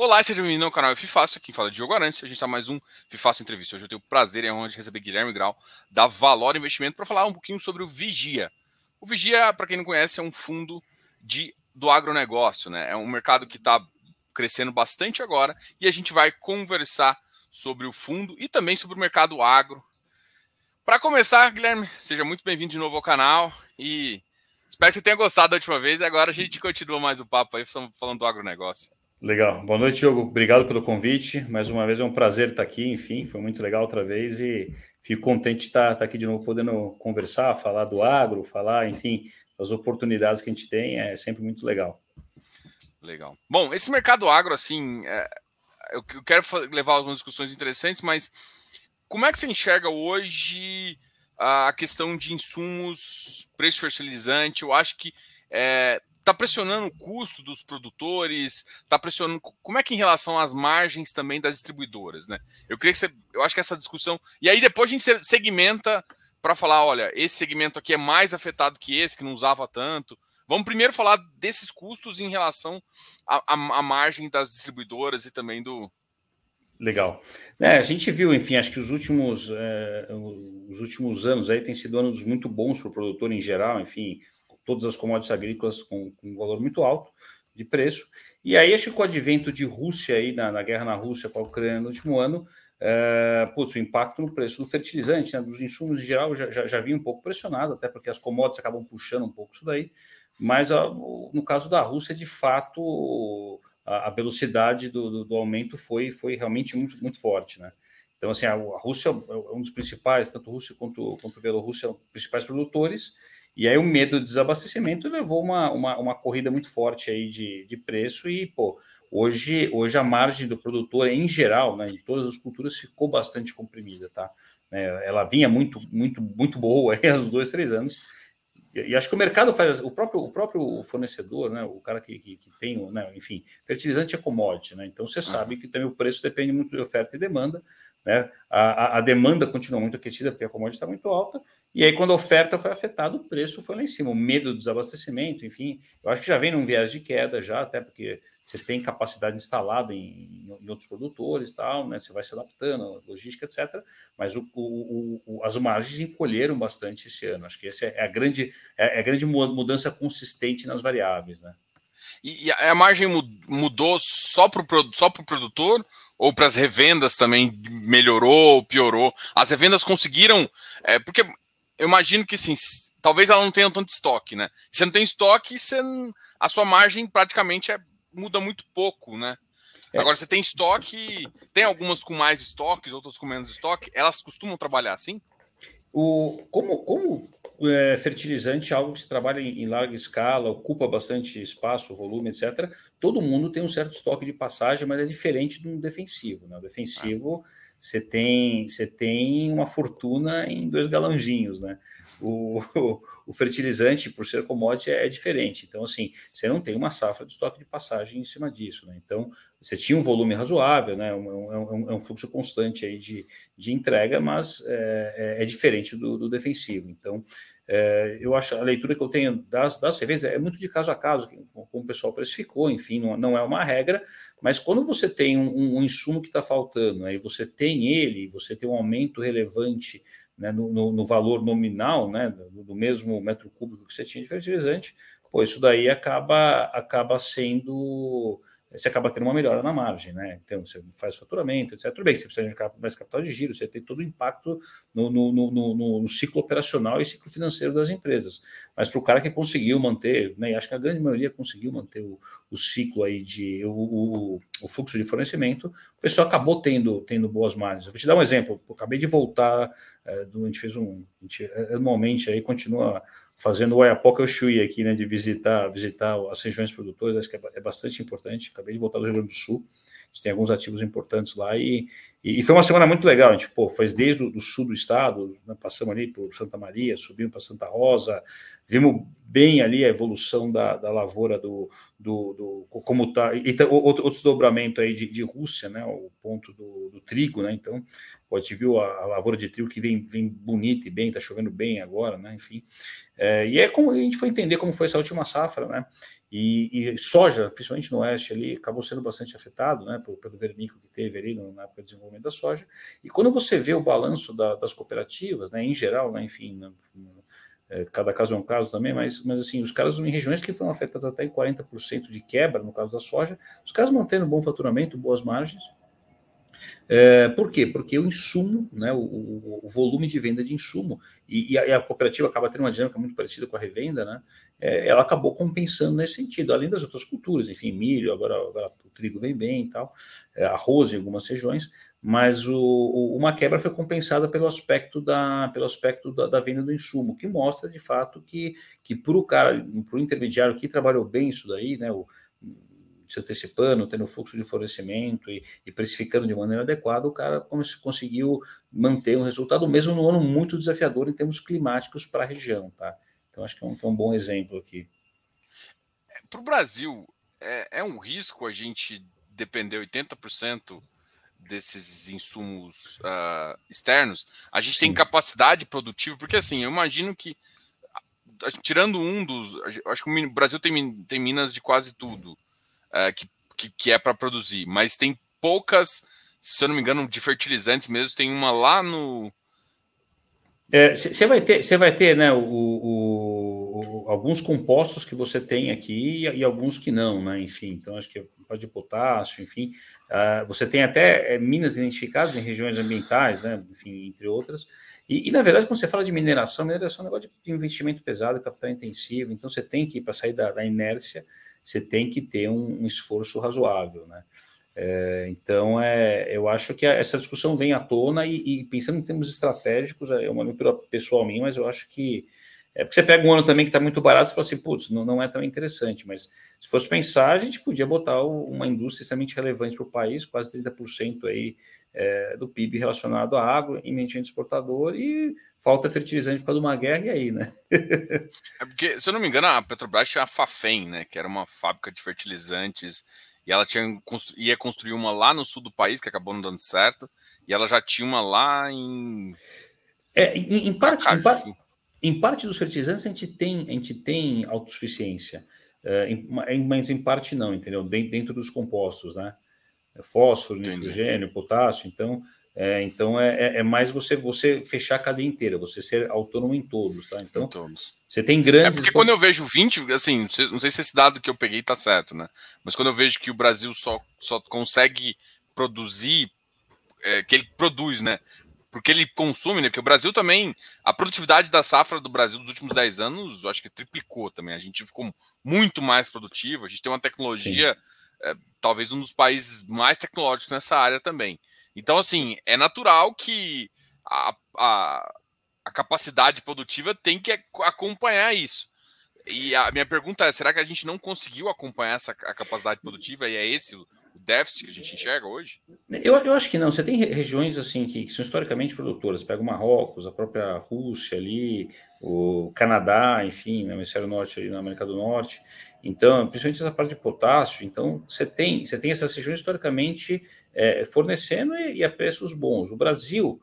Olá, seja bem-vindo ao canal FIFácil, quem fala é Diogo Arantes, a gente está mais um FIFácil Entrevista. Hoje eu tenho o prazer e a honra de receber Guilherme Grau, da Valor Investimento, para falar um pouquinho sobre o Vigia. O Vigia, para quem não conhece, é um fundo de, do agronegócio, né? É um mercado que está crescendo bastante agora e a gente vai conversar sobre o fundo e também sobre o mercado agro. Para começar, Guilherme, seja muito bem-vindo de novo ao canal e espero que você tenha gostado da última vez e agora a gente continua mais o papo aí falando do agronegócio. Legal. Boa noite, Diogo. Obrigado pelo convite. Mais uma vez é um prazer estar aqui. Enfim, foi muito legal outra vez e fico contente de estar, estar aqui de novo, podendo conversar, falar do agro, falar, enfim, das oportunidades que a gente tem. É sempre muito legal. Legal. Bom, esse mercado agro, assim, é, eu, quero levar algumas discussões interessantes, mas como é que você enxerga hoje a questão de insumos, preço fertilizante? Eu acho que é, está pressionando o custo dos produtores, está pressionando. Como é que em relação às margens também das distribuidoras, né? Eu queria que você. Eu acho que essa discussão. E aí depois a gente segmenta para falar: olha, esse segmento aqui é mais afetado que esse, que não usava tanto. Vamos primeiro falar desses custos em relação à, margem das distribuidoras e também do. Legal. É, a gente viu, enfim, acho que os últimos, é, os últimos anos aí têm sido anos muito bons para o produtor em geral, enfim, todas as commodities agrícolas com, com, um valor muito alto de preço. E aí, acho que com o advento de Rússia aí, na, na guerra na Rússia com a Ucrânia no último ano, é, putz, o impacto no preço do fertilizante, né, dos insumos em geral, já, já, já vinha um pouco pressionado, até porque as commodities acabam puxando um pouco isso daí. Mas a, no caso da Rússia, de fato, a, a velocidade do, do, do, aumento foi, foi realmente muito, muito forte, né? Então, assim, a, a Rússia é um dos principais, tanto Rússia quanto, quanto Bielorrússia, são principais produtores, e aí o medo do desabastecimento levou uma, uma, uma corrida muito forte aí de, de preço e, pô, hoje, hoje a margem do produtor em geral, né, em todas as culturas, ficou bastante comprimida, tá? É, ela vinha muito, muito, muito boa aí há uns dois, três anos, e acho que o mercado faz o próprio, o próprio fornecedor, né, o cara que, que, que tem, né, enfim, fertilizante é commodity, né? Então você sabe que também o preço depende muito de oferta e demanda, né? A, a, a demanda continua muito aquecida porque a commodity está muito alta, e aí, quando a oferta foi afetada, o preço foi lá em cima. O medo do desabastecimento, enfim, eu acho que já vem num viés de queda, já, até porque você tem capacidade instalada em, em outros produtores, tal, né? Você vai se adaptando, logística, etc. Mas o, o, o, as margens encolheram bastante esse ano. Acho que essa é a grande, é, é a grande mudança consistente nas variáveis, né? E a margem mudou só para o só pro produtor ou para as revendas também melhorou, piorou? As revendas conseguiram, é, porque eu imagino que sim, talvez ela não tenha tanto estoque, né? Se você não tem estoque, você, a sua margem praticamente é, muda muito pouco, né? É. Agora, você tem estoque, tem algumas com mais estoques, outras com menos estoque, elas costumam trabalhar assim? O, como como é, fertilizante, algo que se trabalha em, em, larga escala, ocupa bastante espaço, volume, etc., todo mundo tem um certo estoque de passagem, mas é diferente de um defensivo. Né? O defensivo. Ah você tem, você tem uma fortuna em dois galãozinhos, né? O, o, fertilizante, por ser commodity, é, diferente. Então, assim, você não tem uma safra de estoque de passagem em cima disso, né? Então, você tinha um volume razoável, né? Um, um, é um fluxo constante aí de, de entrega, mas é, é, é diferente do, do defensivo. Então, é, eu acho a leitura que eu tenho das, das cervejas é muito de caso a caso, como o pessoal precificou, enfim, não, não é uma regra, mas quando você tem um, um insumo que está faltando, aí você tem ele, você tem um aumento relevante né, no, no, no, valor nominal né, do, do, mesmo metro cúbico que você tinha de fertilizante, pô, isso daí acaba, acaba sendo você acaba tendo uma melhora na margem, né? Então, você faz faturamento, etc. Tudo bem, você precisa de mais capital de giro, você tem todo o impacto no, no, no, no ciclo operacional e ciclo financeiro das empresas. Mas para o cara que conseguiu manter, né? Acho que a grande maioria conseguiu manter o, o ciclo aí de o, o, o, fluxo de fornecimento, o pessoal acabou tendo, tendo boas margens. Eu vou te dar um exemplo, eu acabei de voltar, do, a gente fez um. A gente, é, anualmente aí continua fazendo o Oiapoca Chuí aqui, né, de visitar, visitar as regiões produtoras, acho que é, é, bastante importante. Acabei de voltar do Rio Grande do Sul, a gente tem alguns ativos importantes lá e, E, e, foi uma semana muito legal, a gente pô, fez desde o do sul do estado, né, passamos ali por Santa Maria, subimos para Santa Rosa, vimos bem ali a evolução da, da lavoura do, do, do como está, e outro, outro desdobramento aí de, de Rússia, né, o ponto do, do trigo, né, então a gente viu a, a, lavoura de trigo que vem, vem bonita e bem, está chovendo bem agora, né, enfim, é, e é como a gente foi entender como foi essa última safra, né, e, e, soja, principalmente no oeste ali, acabou sendo bastante afetado, né, pelo, pelo vernico que teve ali na época de desenvolvimento da soja. E quando você vê o balanço da, das cooperativas, né, em geral, né, enfim, né, é, cada caso é um caso também, mas, mas assim, os caras em regiões que foram afetadas até em 40% de quebra, no caso da soja, os caras mantendo bom faturamento, boas margens, é, por quê? Porque o insumo, né, o, o, volume de venda de insumo, e, e, a, e, a, cooperativa acaba tendo uma dinâmica muito parecida com a revenda, né, é, ela acabou compensando nesse sentido, além das outras culturas, enfim, milho, agora, agora o trigo vem bem e tal, é, arroz em algumas regiões, mas o, o, uma quebra foi compensada pelo aspecto da, pelo aspecto da, da, venda do insumo, que mostra de fato que, que para o cara, para o intermediário que trabalhou bem isso daí, né, o, se antecipando, tendo fluxo de fornecimento e, e, precificando de maneira adequada, o cara conseguiu manter um resultado, mesmo no ano muito desafiador em termos climáticos para a região. Tá? Então, acho que é um, é um bom exemplo aqui. Para o Brasil, é, é, um risco a gente depender 80% desses insumos uh, externos? A gente Sim. tem capacidade produtiva, porque assim, eu imagino que tirando um dos. Acho que o Brasil tem, tem minas de quase tudo uh, que, que, que, é para produzir, mas tem poucas, se eu não me engano, de fertilizantes mesmo. Tem uma lá no. Você é, vai ter, você vai ter, né, o, o, o, alguns compostos que você tem aqui e, e, alguns que não, né? Enfim, então acho que pode potássio, enfim, uh, você tem até é, minas identificadas em regiões ambientais, né? Enfim, entre outras. E, e, na verdade, quando você fala de mineração, mineração é um negócio de investimento pesado, capital intensivo. Então você tem que para sair da, da inércia você tem que ter um, um esforço razoável, né? É, então, é, eu acho que essa discussão vem à tona e, e, pensando em termos estratégicos, é uma leitura pessoal minha, mas eu acho que é porque você pega um ano também que está muito barato e fala assim, putz, não, não é tão interessante, mas se fosse pensar, a gente podia botar uma indústria extremamente relevante para o país, quase 30% aí é, do PIB relacionado à água, eminentemente exportador, e falta fertilizante por causa de uma guerra, e aí, né? é porque, se eu não me engano, a Petrobras tinha a Fafem, né? Que era uma fábrica de fertilizantes, e ela tinha, ia construir uma lá no sul do país, que acabou não dando certo, e ela já tinha uma lá em. É, em, em parte, em, par, em, parte dos fertilizantes a gente tem, a gente tem autossuficiência, é, em, mas em parte não, entendeu? Dentro dos compostos, né? Fósforo, nitrogênio, potássio, então é, então é, é, é, mais você você fechar a cadeia inteira, você ser autônomo em todos, tá? Então todos. você tem grandes. É porque quando eu vejo 20, assim, não sei se esse dado que eu peguei tá certo, né? Mas quando eu vejo que o Brasil só, só consegue produzir, é, que ele produz, né? Porque ele consome, né? Porque o Brasil também, a produtividade da safra do Brasil nos últimos 10 anos, eu acho que triplicou também. A gente ficou muito mais produtivo, a gente tem uma tecnologia, é, talvez um dos países mais tecnológicos nessa área também. Então, assim, é natural que a, a, a capacidade produtiva tem que acompanhar isso. E a minha pergunta é: será que a gente não conseguiu acompanhar essa capacidade produtiva e é esse o déficit que a gente enxerga hoje? Eu, eu acho que não. Você tem regiões assim que, que, são historicamente produtoras. Pega o Marrocos, a própria Rússia ali, o Canadá, enfim, no hemisfério norte ali na América do Norte. Então, principalmente essa parte de potássio. Então, você tem, você tem essas regiões historicamente é, fornecendo e, e, a preços bons. O Brasil,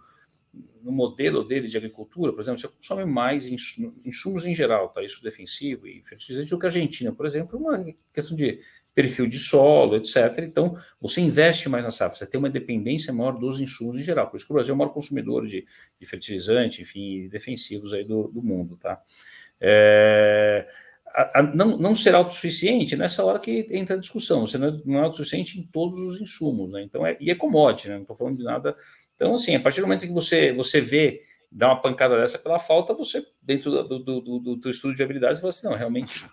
no modelo dele de agricultura, por exemplo, você consome mais insumos em geral, tá? Isso defensivo e fertilizante do que a Argentina, por exemplo, uma questão de perfil de solo, etc. Então, você investe mais na safra, você tem uma dependência maior dos insumos em geral. Por isso que o Brasil é o maior consumidor de, de fertilizante, enfim, defensivos aí do, do mundo, tá? É, a, a, não, não ser autossuficiente nessa hora que entra a discussão. Você não é, não é autossuficiente em todos os insumos, né? Então, é, e é commodity, né? Não estou falando de nada. Então, assim, a partir do momento que você, você vê, dá uma pancada dessa pela falta, você, dentro do, do, do, do estudo de habilidades, fala assim, não, realmente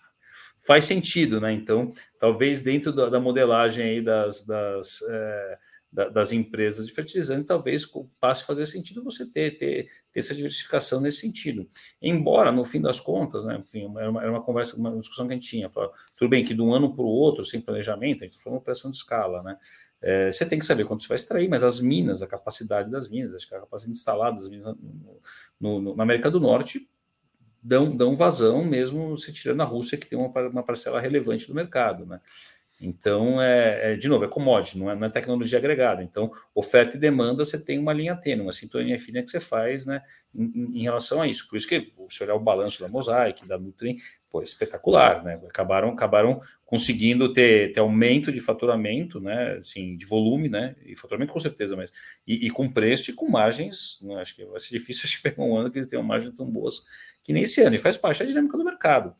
faz sentido, né? Então, talvez dentro da, da modelagem aí das, das, é, da, das empresas de fertilizante, talvez passe a fazer sentido você ter, ter, ter essa diversificação nesse sentido. Embora, no fim das contas, né, era, uma, era uma conversa, uma discussão que a gente tinha, falava, tudo bem que de um ano para o outro, sem planejamento, a gente está falando de pressão de escala, né? É, você tem que saber quanto você vai extrair, mas as minas, a capacidade das minas, acho que a capacidade instalada das minas no, no, na América do Norte dão, dão vazão mesmo se tirando a Rússia, que tem uma, uma parcela relevante do mercado, né? Então, é, é, de novo, é commodity, não é, não é, tecnologia agregada. Então, oferta e demanda, você tem uma linha tênue, uma sintonia fina que você faz né, em, em, relação a isso. Por isso que, se olhar o balanço da Mosaic, da Nutrim, pô, é espetacular, né? Acabaram, acabaram conseguindo ter, ter aumento de faturamento, né? Assim, de volume, né? E faturamento com certeza, mas e, e com preço e com margens, não, acho que vai ser difícil acho que pegar um ano que eles tenham margens tão boas que nem esse ano, e faz parte da dinâmica do mercado.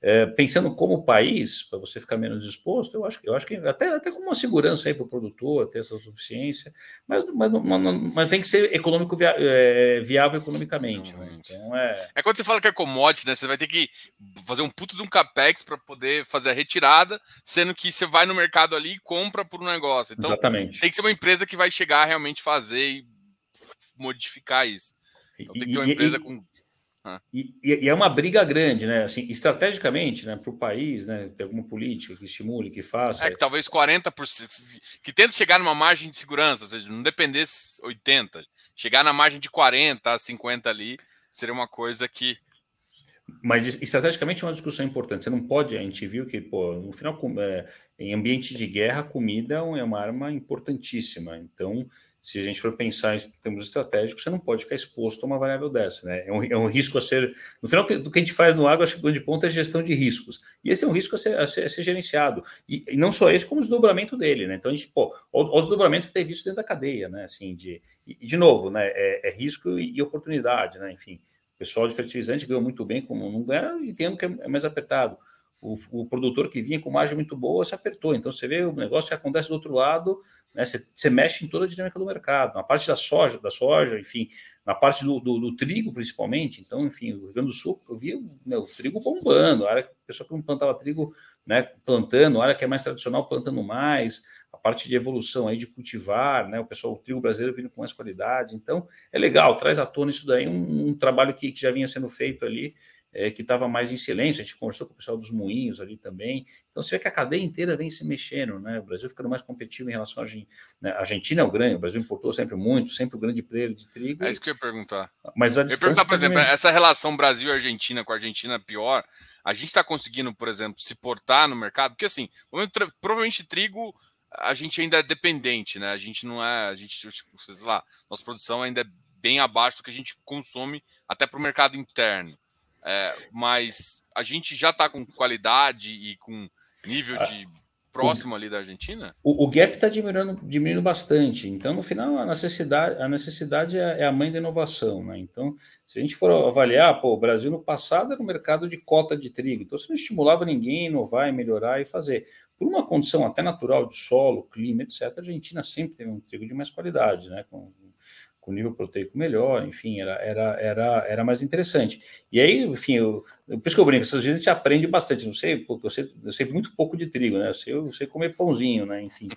É, pensando como país, para você ficar menos exposto, eu acho, eu acho que até, até com uma segurança aí para o produtor, ter essa suficiência, mas, mas, mas, mas tem que ser econômico via, é, viável economicamente. Né? Então, é... é quando você fala que é commodity, né? Você vai ter que fazer um puto de um capex para poder fazer a retirada, sendo que você vai no mercado ali e compra por um negócio. Então, Exatamente. tem que ser uma empresa que vai chegar a realmente fazer e modificar isso. Então, tem que ter uma empresa e, com e, e, é uma briga grande, né? Assim, estrategicamente, né, para o país, né? Tem alguma política que estimule, que faça. É que talvez 40%, que tenta chegar numa margem de segurança, ou seja, não dependesse 80%, chegar na margem de 40% a 50% ali seria uma coisa que. Mas estrategicamente é uma discussão importante. Você não pode, a gente viu que, pô, no final, é, em ambiente de guerra, a comida é uma arma importantíssima. Então, se a gente for pensar em termos estratégicos, você não pode ficar exposto a uma variável dessa. Né? É, um, é um risco a ser. No final, do que a gente faz no agro, acho que o grande ponto é gestão de riscos. E esse é um risco a ser, a ser, a ser gerenciado. E, e, não só esse, como o desdobramento dele. Né? Então, a gente, pô, o, o desdobramento que tem visto dentro da cadeia. Né? Assim, de, e, de novo, né? é, é risco e, e, oportunidade. Né? Enfim, o pessoal de fertilizante ganhou muito bem, como não ganha, entendo que é mais apertado. O, o, produtor que vinha com margem muito boa se apertou. Então, você vê o negócio que acontece do outro lado né? Você, você, mexe em toda a dinâmica do mercado, na parte da soja, da soja, enfim, na parte do, do, do trigo, principalmente. Então, enfim, o Rio Grande do Sul, eu vi né, o trigo bombando, a área que a pessoa que não plantava trigo, né, plantando, a área que é mais tradicional, plantando mais, a parte de evolução aí de cultivar, né, o pessoal, o trigo brasileiro vindo com mais qualidade. Então, é legal, traz à tona isso daí, um, um trabalho que, que já vinha sendo feito ali é, que estava mais em silêncio, a gente conversou com o pessoal dos moinhos ali também. Então você vê que a cadeia inteira vem se mexendo, né? O Brasil ficando mais competitivo em relação à né? a Argentina é o grande, o Brasil importou sempre muito, sempre o grande player de trigo. É isso que eu ia perguntar. Mas a eu ia perguntar, por exemplo, essa relação Brasil-Argentina com a Argentina pior, a gente está conseguindo, por exemplo, se portar no mercado, porque assim, provavelmente trigo a gente ainda é dependente, né? A gente não é, a gente, sei lá, nossa produção ainda é bem abaixo do que a gente consome até para o mercado interno. É, mas a gente já está com qualidade e com nível de próximo ali da Argentina? O, o gap está diminuindo, diminuindo bastante. Então, no final, a necessidade, a necessidade é, é, a mãe da inovação. Né? Então, se a gente for avaliar, pô, o Brasil no passado era um mercado de cota de trigo. Então, você não estimulava ninguém a inovar, melhorar e fazer. Por uma condição até natural de solo, clima, etc., a Argentina sempre teve um trigo de mais qualidade, né? com com nível proteico melhor, enfim, era, era, era, era mais interessante. E aí, enfim, eu, por isso que eu brinco, essas vezes a gente aprende bastante, não sei, porque eu sei, eu sei muito pouco de trigo, né? Eu sei, eu sei comer pãozinho, né? Enfim.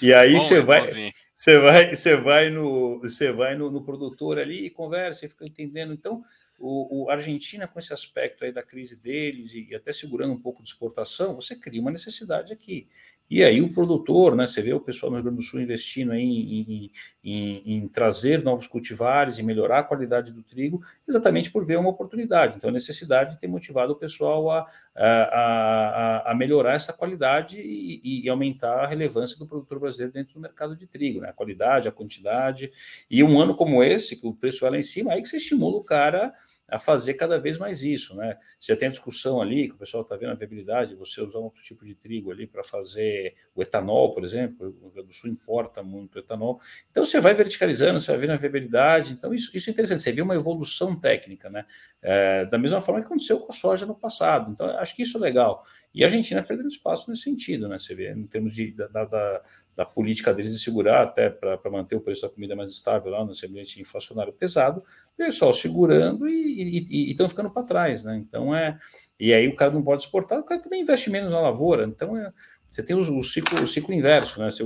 E aí Bom, você vai, você vai, você vai no, você vai no, no, produtor ali e conversa, e fica entendendo. Então, o, o Argentina com esse aspecto aí da crise deles e, e até segurando um pouco de exportação, você cria uma necessidade aqui. E aí o produtor, né, você vê o pessoal no Rio Grande do Sul investindo em, em, em, em, trazer novos cultivares e melhorar a qualidade do trigo, exatamente por ver uma oportunidade. Então, a necessidade tem motivado o pessoal a, a, a, a melhorar essa qualidade e, e, aumentar a relevância do produtor brasileiro dentro do mercado de trigo, né? a qualidade, a quantidade. E um ano como esse, que o preço vai lá em cima, aí que você estimula o cara a fazer cada vez mais isso, né? Você tem a discussão ali, que o pessoal está vendo a viabilidade, você usar outro tipo de trigo ali para fazer o etanol, por exemplo, o Rio Grande do Sul importa muito etanol. Então você vai verticalizando, você vai vendo a viabilidade, então isso, isso é interessante, você vê uma evolução técnica, né? É, da mesma forma que aconteceu com a soja no passado. Então, acho que isso é legal. E a Argentina perdendo espaço nesse sentido, né? Você vê, em termos de, da, da, da política deles de segurar até para manter o preço da comida mais estável lá nesse ambiente inflacionário pesado, o pessoal segurando e estão ficando para trás, né? Então é. E aí o cara não pode exportar, o cara também investe menos na lavoura. Então é, você tem o, o, ciclo, o ciclo inverso, né? Você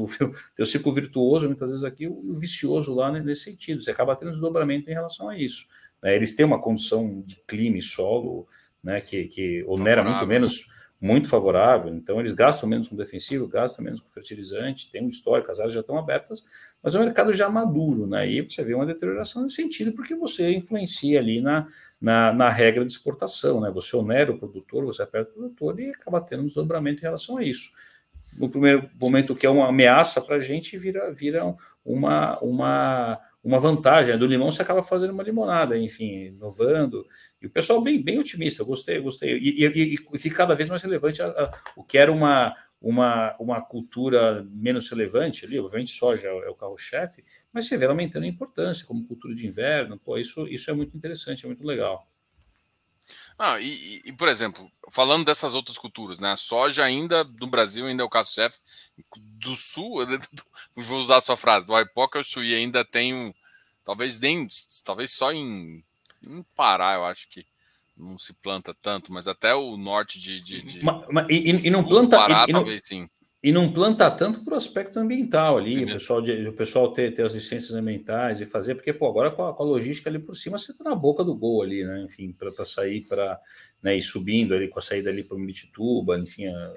tem o ciclo virtuoso, muitas vezes aqui, o vicioso lá nesse sentido. Você acaba tendo desdobramento em relação a isso. Né? Eles têm uma condição de clima e solo né, que, que onera muito menos, muito favorável. Então, eles gastam menos com defensivo, gastam menos com fertilizante, tem um histórico, as áreas já estão abertas, mas é um mercado já maduro, né? E você vê uma deterioração nesse sentido, porque você influencia ali na, na, na, regra de exportação, né? Você onera o produtor, você aperta o produtor e acaba tendo um desdobramento em relação a isso. No primeiro momento, que é uma ameaça para a gente, vira, vira uma, uma, uma vantagem. Né? Do limão você acaba fazendo uma limonada, enfim, inovando. E o pessoal bem, bem otimista, gostei, gostei. E, e, e fica cada vez mais relevante a, a, o que era uma, uma, uma cultura menos relevante ali, obviamente soja é o carro-chefe, mas você vê aumentando a importância como cultura de inverno. Pô, isso, isso é muito interessante, é muito legal. Ah, e, e, por exemplo, falando dessas outras culturas, né? A soja ainda no Brasil ainda é o caso-chefe. Do sul, vou usar a sua frase, do Aipoca ao Chuí ainda tem um. Talvez nem. Talvez só em, em Pará, eu acho que não se planta tanto, mas até o norte de. de, de mas, mas, e, e, não planta. Pará, e, talvez sim. E não planta tanto para o aspecto ambiental ali, o pessoal, de, o pessoal ter, ter as licenças ambientais e fazer, porque pô, agora com a, com a logística ali por cima, você está na boca do gol ali, né? Enfim, para sair para né, ir subindo ali com a saída ali para o Mitituba, enfim, a,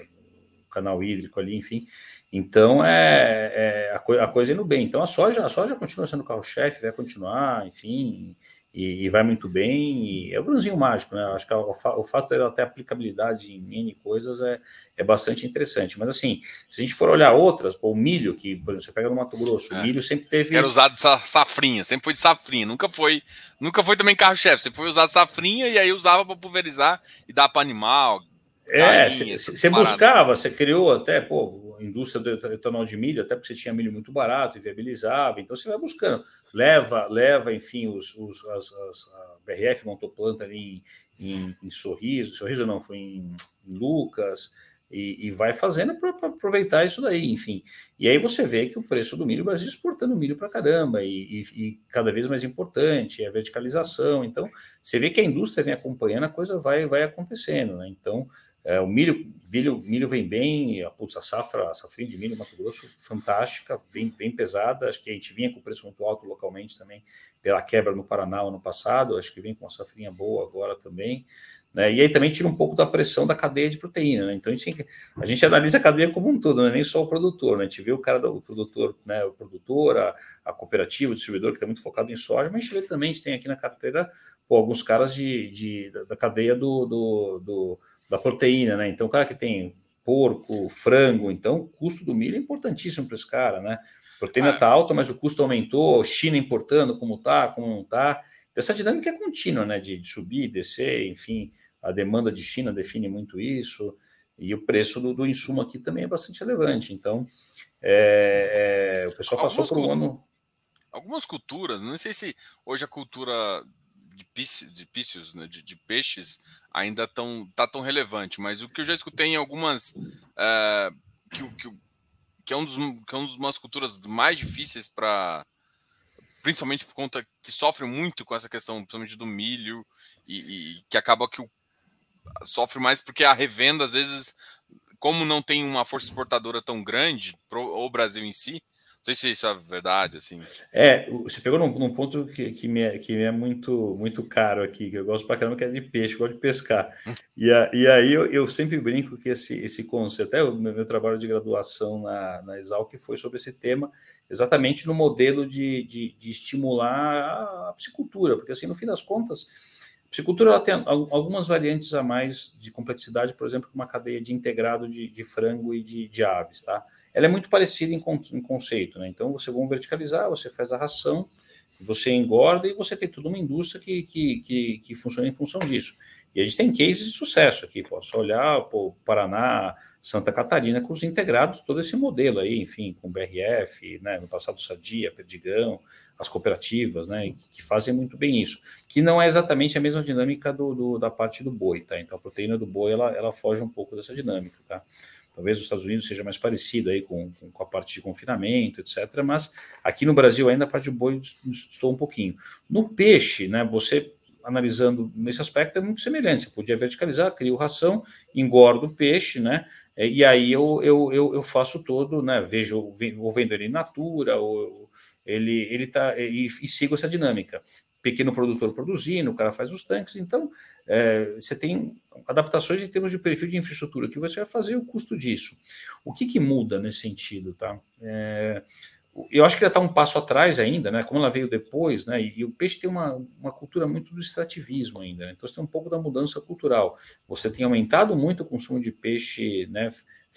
o canal hídrico ali, enfim. Então é, é a, co a, coisa indo bem. Então a soja, a soja continua sendo carro-chefe, vai continuar, enfim e, e, vai muito bem. E é o grãozinho mágico, né? Acho que o, o fato de ela ter aplicabilidade em N coisas é, é bastante interessante. Mas assim, se a gente for olhar outras, pô, o milho, que por exemplo, você pega no Mato Grosso, é. o milho sempre teve. Era usado de safrinha, sempre foi de safrinha, nunca foi, nunca foi também carro-chefe, sempre foi usado safrinha e aí usava para pulverizar e dar para animal. É, você buscava, você criou até, pô, indústria do etanol de milho, até porque você tinha milho muito barato e viabilizava, então você vai buscando leva, leva enfim, os, os, as, as, a BRF montou planta ali em, em, em Sorriso, Sorriso não, foi em, em Lucas, e, e, vai fazendo para aproveitar isso daí, enfim. E aí você vê que o preço do milho, o Brasil exportando milho para caramba, e, e, e, cada vez mais importante, é a verticalização. Então, você vê que a indústria vem acompanhando, a coisa vai, vai acontecendo, né? Então, é, o milho, milho, milho vem bem, a, putz, a safra, a safrinha de milho Mato Grosso, fantástica, bem, bem pesada. Acho que a gente vinha com preço muito alto localmente também, pela quebra no Paraná ano passado. Acho que vem com uma safrinha boa agora também. Né? E aí também tira um pouco da pressão da cadeia de proteína. Né? Então a gente, a gente analisa a cadeia como um todo, não é nem só o produtor. Né? A gente vê o cara do o produtor, né? o produtor, a, a cooperativa, o distribuidor que está muito focado em soja, mas a gente vê também, a gente tem aqui na carteira pô, alguns caras de, de, da cadeia do, do, do da proteína, né? Então, o cara que tem porco, frango, então o custo do milho é importantíssimo para esse cara, né? A proteína está ah. alta, mas o custo aumentou, China importando, como está, como não está. Então, essa dinâmica é contínua, né? De, de, subir, descer, enfim, a demanda de China define muito isso, e o preço do, do insumo aqui também é bastante relevante. Então, é, é, o pessoal passou por um ano. Algumas culturas, não sei se hoje a cultura de, pícios, de, pícios, né, de, de peixes ainda tão, tá tão relevante, mas o que eu já escutei em algumas uh, que, que, que, é um dos, que é uma das culturas mais difíceis para principalmente por conta que sofre muito com essa questão, principalmente do milho e, e que acaba que o, sofre mais porque a revenda às vezes como não tem uma força exportadora tão grande pro o Brasil em si, sei se isso é verdade, assim. É, você pegou num, num ponto que, que, me é, que me é muito, muito caro aqui, que eu gosto pra caramba, que é de peixe, eu gosto de pescar. e, a, e aí eu, eu, sempre brinco que esse, esse conceito, até o meu, meu trabalho de graduação na, na Exalc foi sobre esse tema, exatamente no modelo de, de, de estimular a piscicultura, porque assim, no fim das contas, a piscicultura ela tem algumas variantes a mais de complexidade, por exemplo, uma cadeia de integrado de, de frango e de, de aves, tá? Ela é muito parecida em, em conceito, né? Então você vai verticalizar, você faz a ração, você engorda e você tem toda uma indústria que, que, que, que funciona em função disso. E a gente tem cases de sucesso aqui, posso olhar o Paraná, Santa Catarina com os integrados, todo esse modelo aí, enfim, com BRF, né, no passado Sadia, Perdigão, as cooperativas, né, que fazem muito bem isso, que não é exatamente a mesma dinâmica do, do, da parte do boi, tá? Então a proteína do boi, ela, ela foge um pouco dessa dinâmica, tá? Talvez os Estados Unidos seja mais parecido aí com, com, com, a parte de confinamento, etc. Mas aqui no Brasil ainda a parte de boi estou um pouquinho. No peixe, né? Você analisando nesse aspecto, é muito semelhante. Você podia verticalizar, crio ração, engordo o peixe, né? E aí eu, eu, eu, eu faço todo, né? Vejo, ou vendo ele in natura, ou ele, ele tá, e, e sigo essa dinâmica. Pequeno produtor produzindo, o cara faz os tanques, então é, você tem adaptações em termos de perfil de infraestrutura que você vai fazer o custo disso. O que, que muda nesse sentido, tá? É, eu acho que ela está um passo atrás ainda, né? Como ela veio depois, né? E, o peixe tem uma, uma cultura muito do extrativismo ainda, né? Então você tem um pouco da mudança cultural. Você tem aumentado muito o consumo de peixe, né?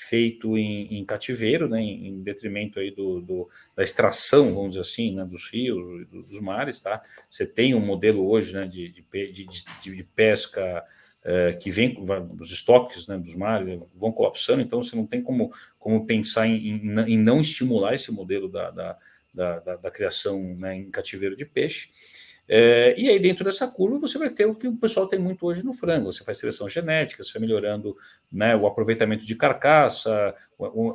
Feito em, em cativeiro, né? Em, detrimento aí do, do, da extração, vamos dizer assim, né? Dos rios, dos mares, tá? Você tem um modelo hoje, né? De, de, de, de pesca é, que vem, os estoques né, dos mares vão colapsando, então você não tem como, como pensar em, em, em não estimular esse modelo da, da, da, da criação né, em cativeiro de peixe. É, e aí, dentro dessa curva, você vai ter o que o pessoal tem muito hoje no frango. Você faz seleção genética, você vai melhorando né, o aproveitamento de carcaça,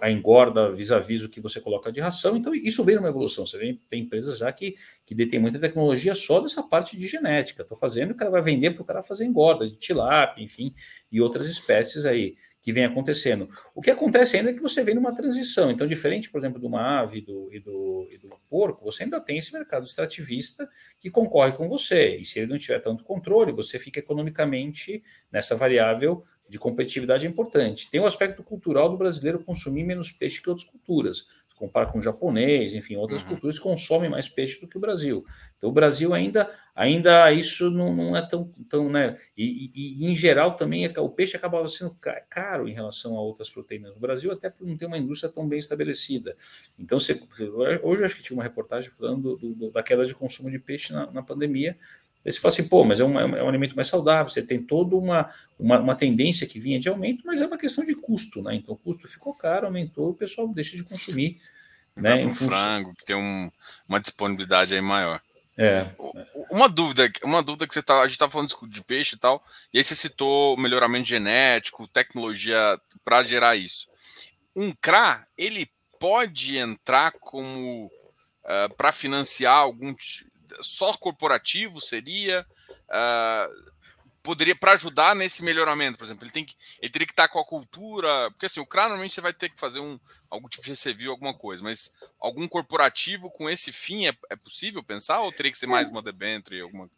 a engorda vis-a-vis o que você coloca de ração. Então, isso vem numa evolução. Você vê, tem empresas já que, que detêm muita tecnologia só dessa parte de genética. Estou fazendo, o cara vai vender para o cara fazer engorda de tilápia, enfim, e outras espécies aí que vem acontecendo. O que acontece ainda é que você vem numa transição. Então, diferente, por exemplo, de uma ave do, e, do, e do porco, você ainda tem esse mercado extrativista que concorre com você. E se ele não tiver tanto controle, você fica economicamente nessa variável de competitividade importante. Tem o aspecto cultural do brasileiro consumir menos peixe que outras culturas compara com o japonês, enfim, outras uhum. culturas consomem mais peixe do que o Brasil. Então, o Brasil ainda, ainda isso não, não é tão, tão né? E, e, e, em geral também o peixe acabava sendo caro em relação a outras proteínas no Brasil, até por não ter uma indústria tão bem estabelecida. Então, você, hoje eu acho que tinha uma reportagem falando do, do, da queda de consumo de peixe na, na pandemia. Aí você fala assim, pô, mas é, uma, é um alimento mais saudável, você tem toda uma, uma, uma, tendência que vinha de aumento, mas é uma questão de custo, né? Então o custo ficou caro, aumentou, o pessoal deixa de consumir. Né, um frango, que tem um, uma disponibilidade aí maior. É. Uma dúvida, uma dúvida que você tá, a gente tá falando de peixe e tal, e aí você citou melhoramento genético, tecnologia para gerar isso. Um CRA, ele pode entrar como uh, eh, para financiar algum só corporativo seria uh, poderia para ajudar nesse melhoramento, por exemplo, ele tem que ele teria que estar com a cultura, porque assim, o CRA normalmente você vai ter que fazer um algum tipo de recevio, alguma coisa, mas algum corporativo com esse fim é, é possível pensar ou teria que ser mais uma debenture alguma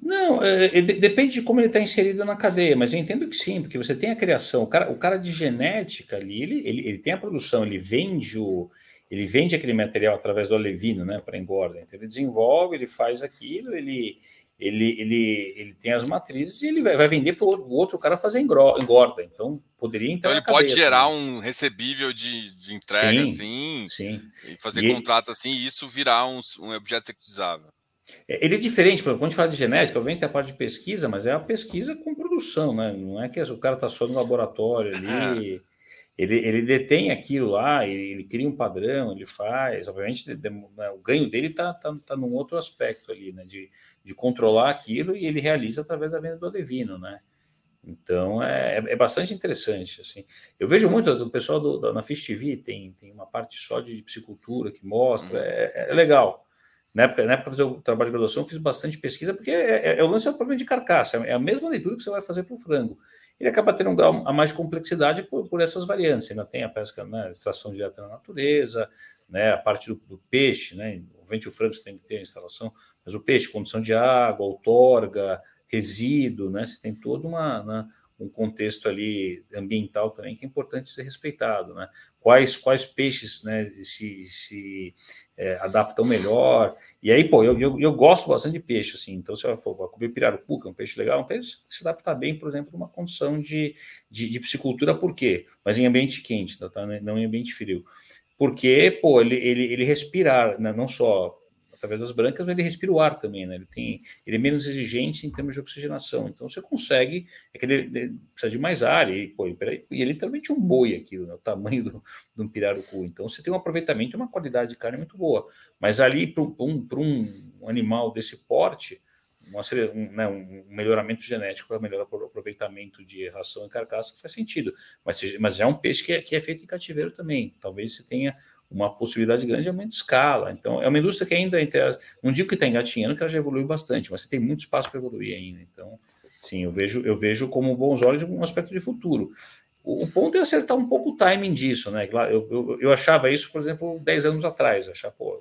não, é, é depende de como ele está inserido na cadeia, mas eu entendo que sim, porque você tem a criação, o cara, o cara de genética ali, ele, ele, ele tem a produção, ele vende o, ele vende aquele material através do alevino, né, para engorda. Então ele desenvolve, ele faz aquilo, ele ele, ele, ele tem as matrizes e ele vai, vai vender para o outro cara fazer engorda. Então poderia Então ele pode gerar também. um recebível de, de entrega sim, assim, sim. e fazer e contrato assim, e isso virar um, um objeto securitizável. É, ele é diferente, quando a gente fala de genética, obviamente tem a parte de pesquisa, mas é a pesquisa com produção, né? Não é que o cara está só no laboratório ali. Ele, ele detém aquilo lá, ele, ele, cria um padrão, ele faz, obviamente de, de, né, o ganho dele está tá, tá num outro aspecto ali, né, de, de controlar aquilo e ele realiza através da venda do Alevino, né, então é, é bastante interessante, assim, eu vejo muito, o pessoal do, da, na Fish TV tem, tem uma parte só de psicultura que mostra, é, é legal, na época, na época de fazer o trabalho de graduação, eu fiz bastante pesquisa, porque é, é, é o lance é o problema de carcaça, é a mesma leitura que você vai fazer para o frango ele acaba tendo um grau a mais de complexidade por, por essas variantes. Ainda tem a pesca, né, extração direta na natureza, né, a parte do, do peixe, né, obviamente o frango tem que ter a instalação, mas o peixe, condição de água, outorga, resíduo, né, você tem todo uma, né, um contexto ali ambiental também que é importante ser respeitado, né? Quais, quais peixes né, se, se é, adaptam melhor. E aí, pô, eu, eu, eu, gosto bastante de peixe, assim. Então, se eu for comer pirarucu, que é um peixe legal, é um peixe que se adapta bem, por exemplo, numa condição de, de, de piscicultura, por quê? Mas em ambiente quente, tá? não em ambiente frio. Porque, pô, ele, ele, ele respirar, né, não só através das brancas, mas ele respira o ar também, né? Ele, tem, ele é menos exigente em termos de oxigenação. Então você consegue, é que ele, ele precisa de mais ar, e, pô, e ele é literalmente um boi aquilo, né? o tamanho do, do pirarucu. Então você tem um aproveitamento e uma qualidade de carne muito boa. Mas ali, para um, um animal desse porte, um, né, um, melhoramento genético para melhor aproveitamento de ração e carcaça faz sentido. Mas, mas é um peixe que é, que é feito em cativeiro também. Talvez você tenha uma possibilidade grande de aumento de escala. Então, é uma indústria que ainda, não digo que está engatinhando, que ela já evoluiu bastante, mas você tem muito espaço para evoluir ainda. Então, sim, eu vejo, eu vejo como bons olhos um aspecto de futuro. O, ponto é acertar um pouco o timing disso, né? Eu, eu, eu achava isso, por exemplo, 10 anos atrás, achava, pô,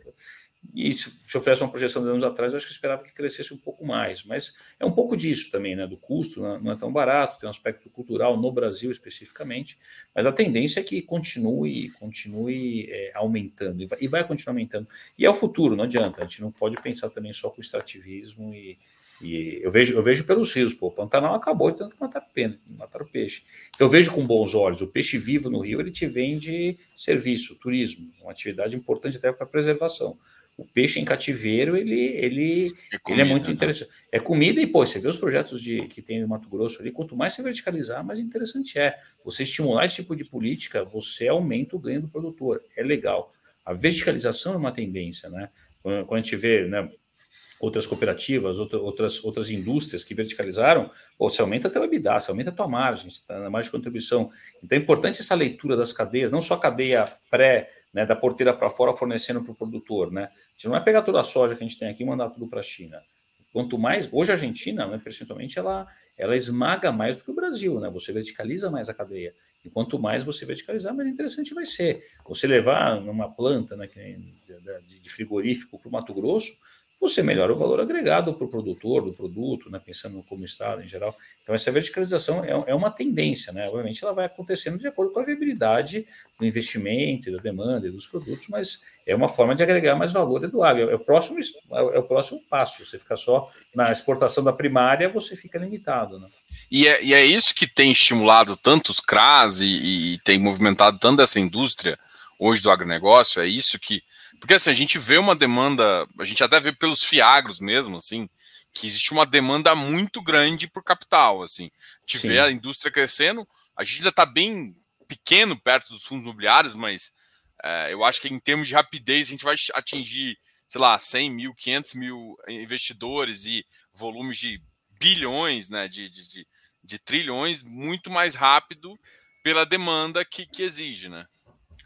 e se, eu fizesse uma projeção de anos atrás, eu acho que esperava que crescesse um pouco mais. Mas é um pouco disso também, né? Do custo, não é, não é tão barato, tem um aspecto cultural no Brasil especificamente, mas a tendência é que continue, continue é, aumentando e vai, e vai, continuar aumentando. E é o futuro, não adianta. A gente não pode pensar também só com extrativismo e, e eu vejo, eu vejo pelos rios, pô, o Pantanal acabou de tanto matar, pena, matar o peixe. Então, eu vejo com bons olhos. O peixe vivo no rio ele te vende serviço, turismo, uma atividade importante até para preservação o peixe em cativeiro ele, ele, é, comida, ele é muito né? interessante. É comida e, pô, você vê os projetos de, que tem no Mato Grosso ali, quanto mais você verticalizar, mais interessante é. Você estimular esse tipo de política, você aumenta o ganho do produtor. É legal. A verticalização é uma tendência, né? Quando, a gente vê né, outras cooperativas, outra, outras, outras indústrias que verticalizaram, pô, você aumenta até o EBITDA, você aumenta a tua margem, tá na margem de contribuição. Então é importante essa leitura das cadeias, não só a cadeia pré, né, da porteira para fora fornecendo para o produtor, né? gente não é pegar toda a soja que a gente tem aqui e mandar tudo para a China. Quanto mais, hoje a Argentina, né, percentualmente, ela, ela esmaga mais do que o Brasil, né? Você verticaliza mais a cadeia. E quanto mais você verticalizar, mais interessante vai ser. Você levar numa planta né, de frigorífico para o Mato Grosso, você melhora o valor agregado para o produtor do produto, né, pensando como Estado em geral. Então, essa verticalização é, é, uma tendência, né? Obviamente, ela vai acontecendo de acordo com a viabilidade do investimento da demanda e dos produtos, mas é uma forma de agregar mais valor do. É o próximo, é o próximo passo. Você ficar só na exportação da primária, você fica limitado. Né? E, é, e é isso que tem estimulado tantos CRAS e, e tem movimentado tanto essa indústria hoje do agronegócio, é isso que porque assim, a gente vê uma demanda, a gente até vê pelos fiagros mesmo, assim, que existe uma demanda muito grande por capital, assim. A gente Sim. vê a indústria crescendo, a gente ainda está bem pequeno perto dos fundos imobiliários, mas é, eu acho que em termos de rapidez a gente vai atingir, sei lá, 100 mil, 500 mil investidores e volumes de bilhões, né, de, de, de, de trilhões, muito mais rápido pela demanda que, que exige, né?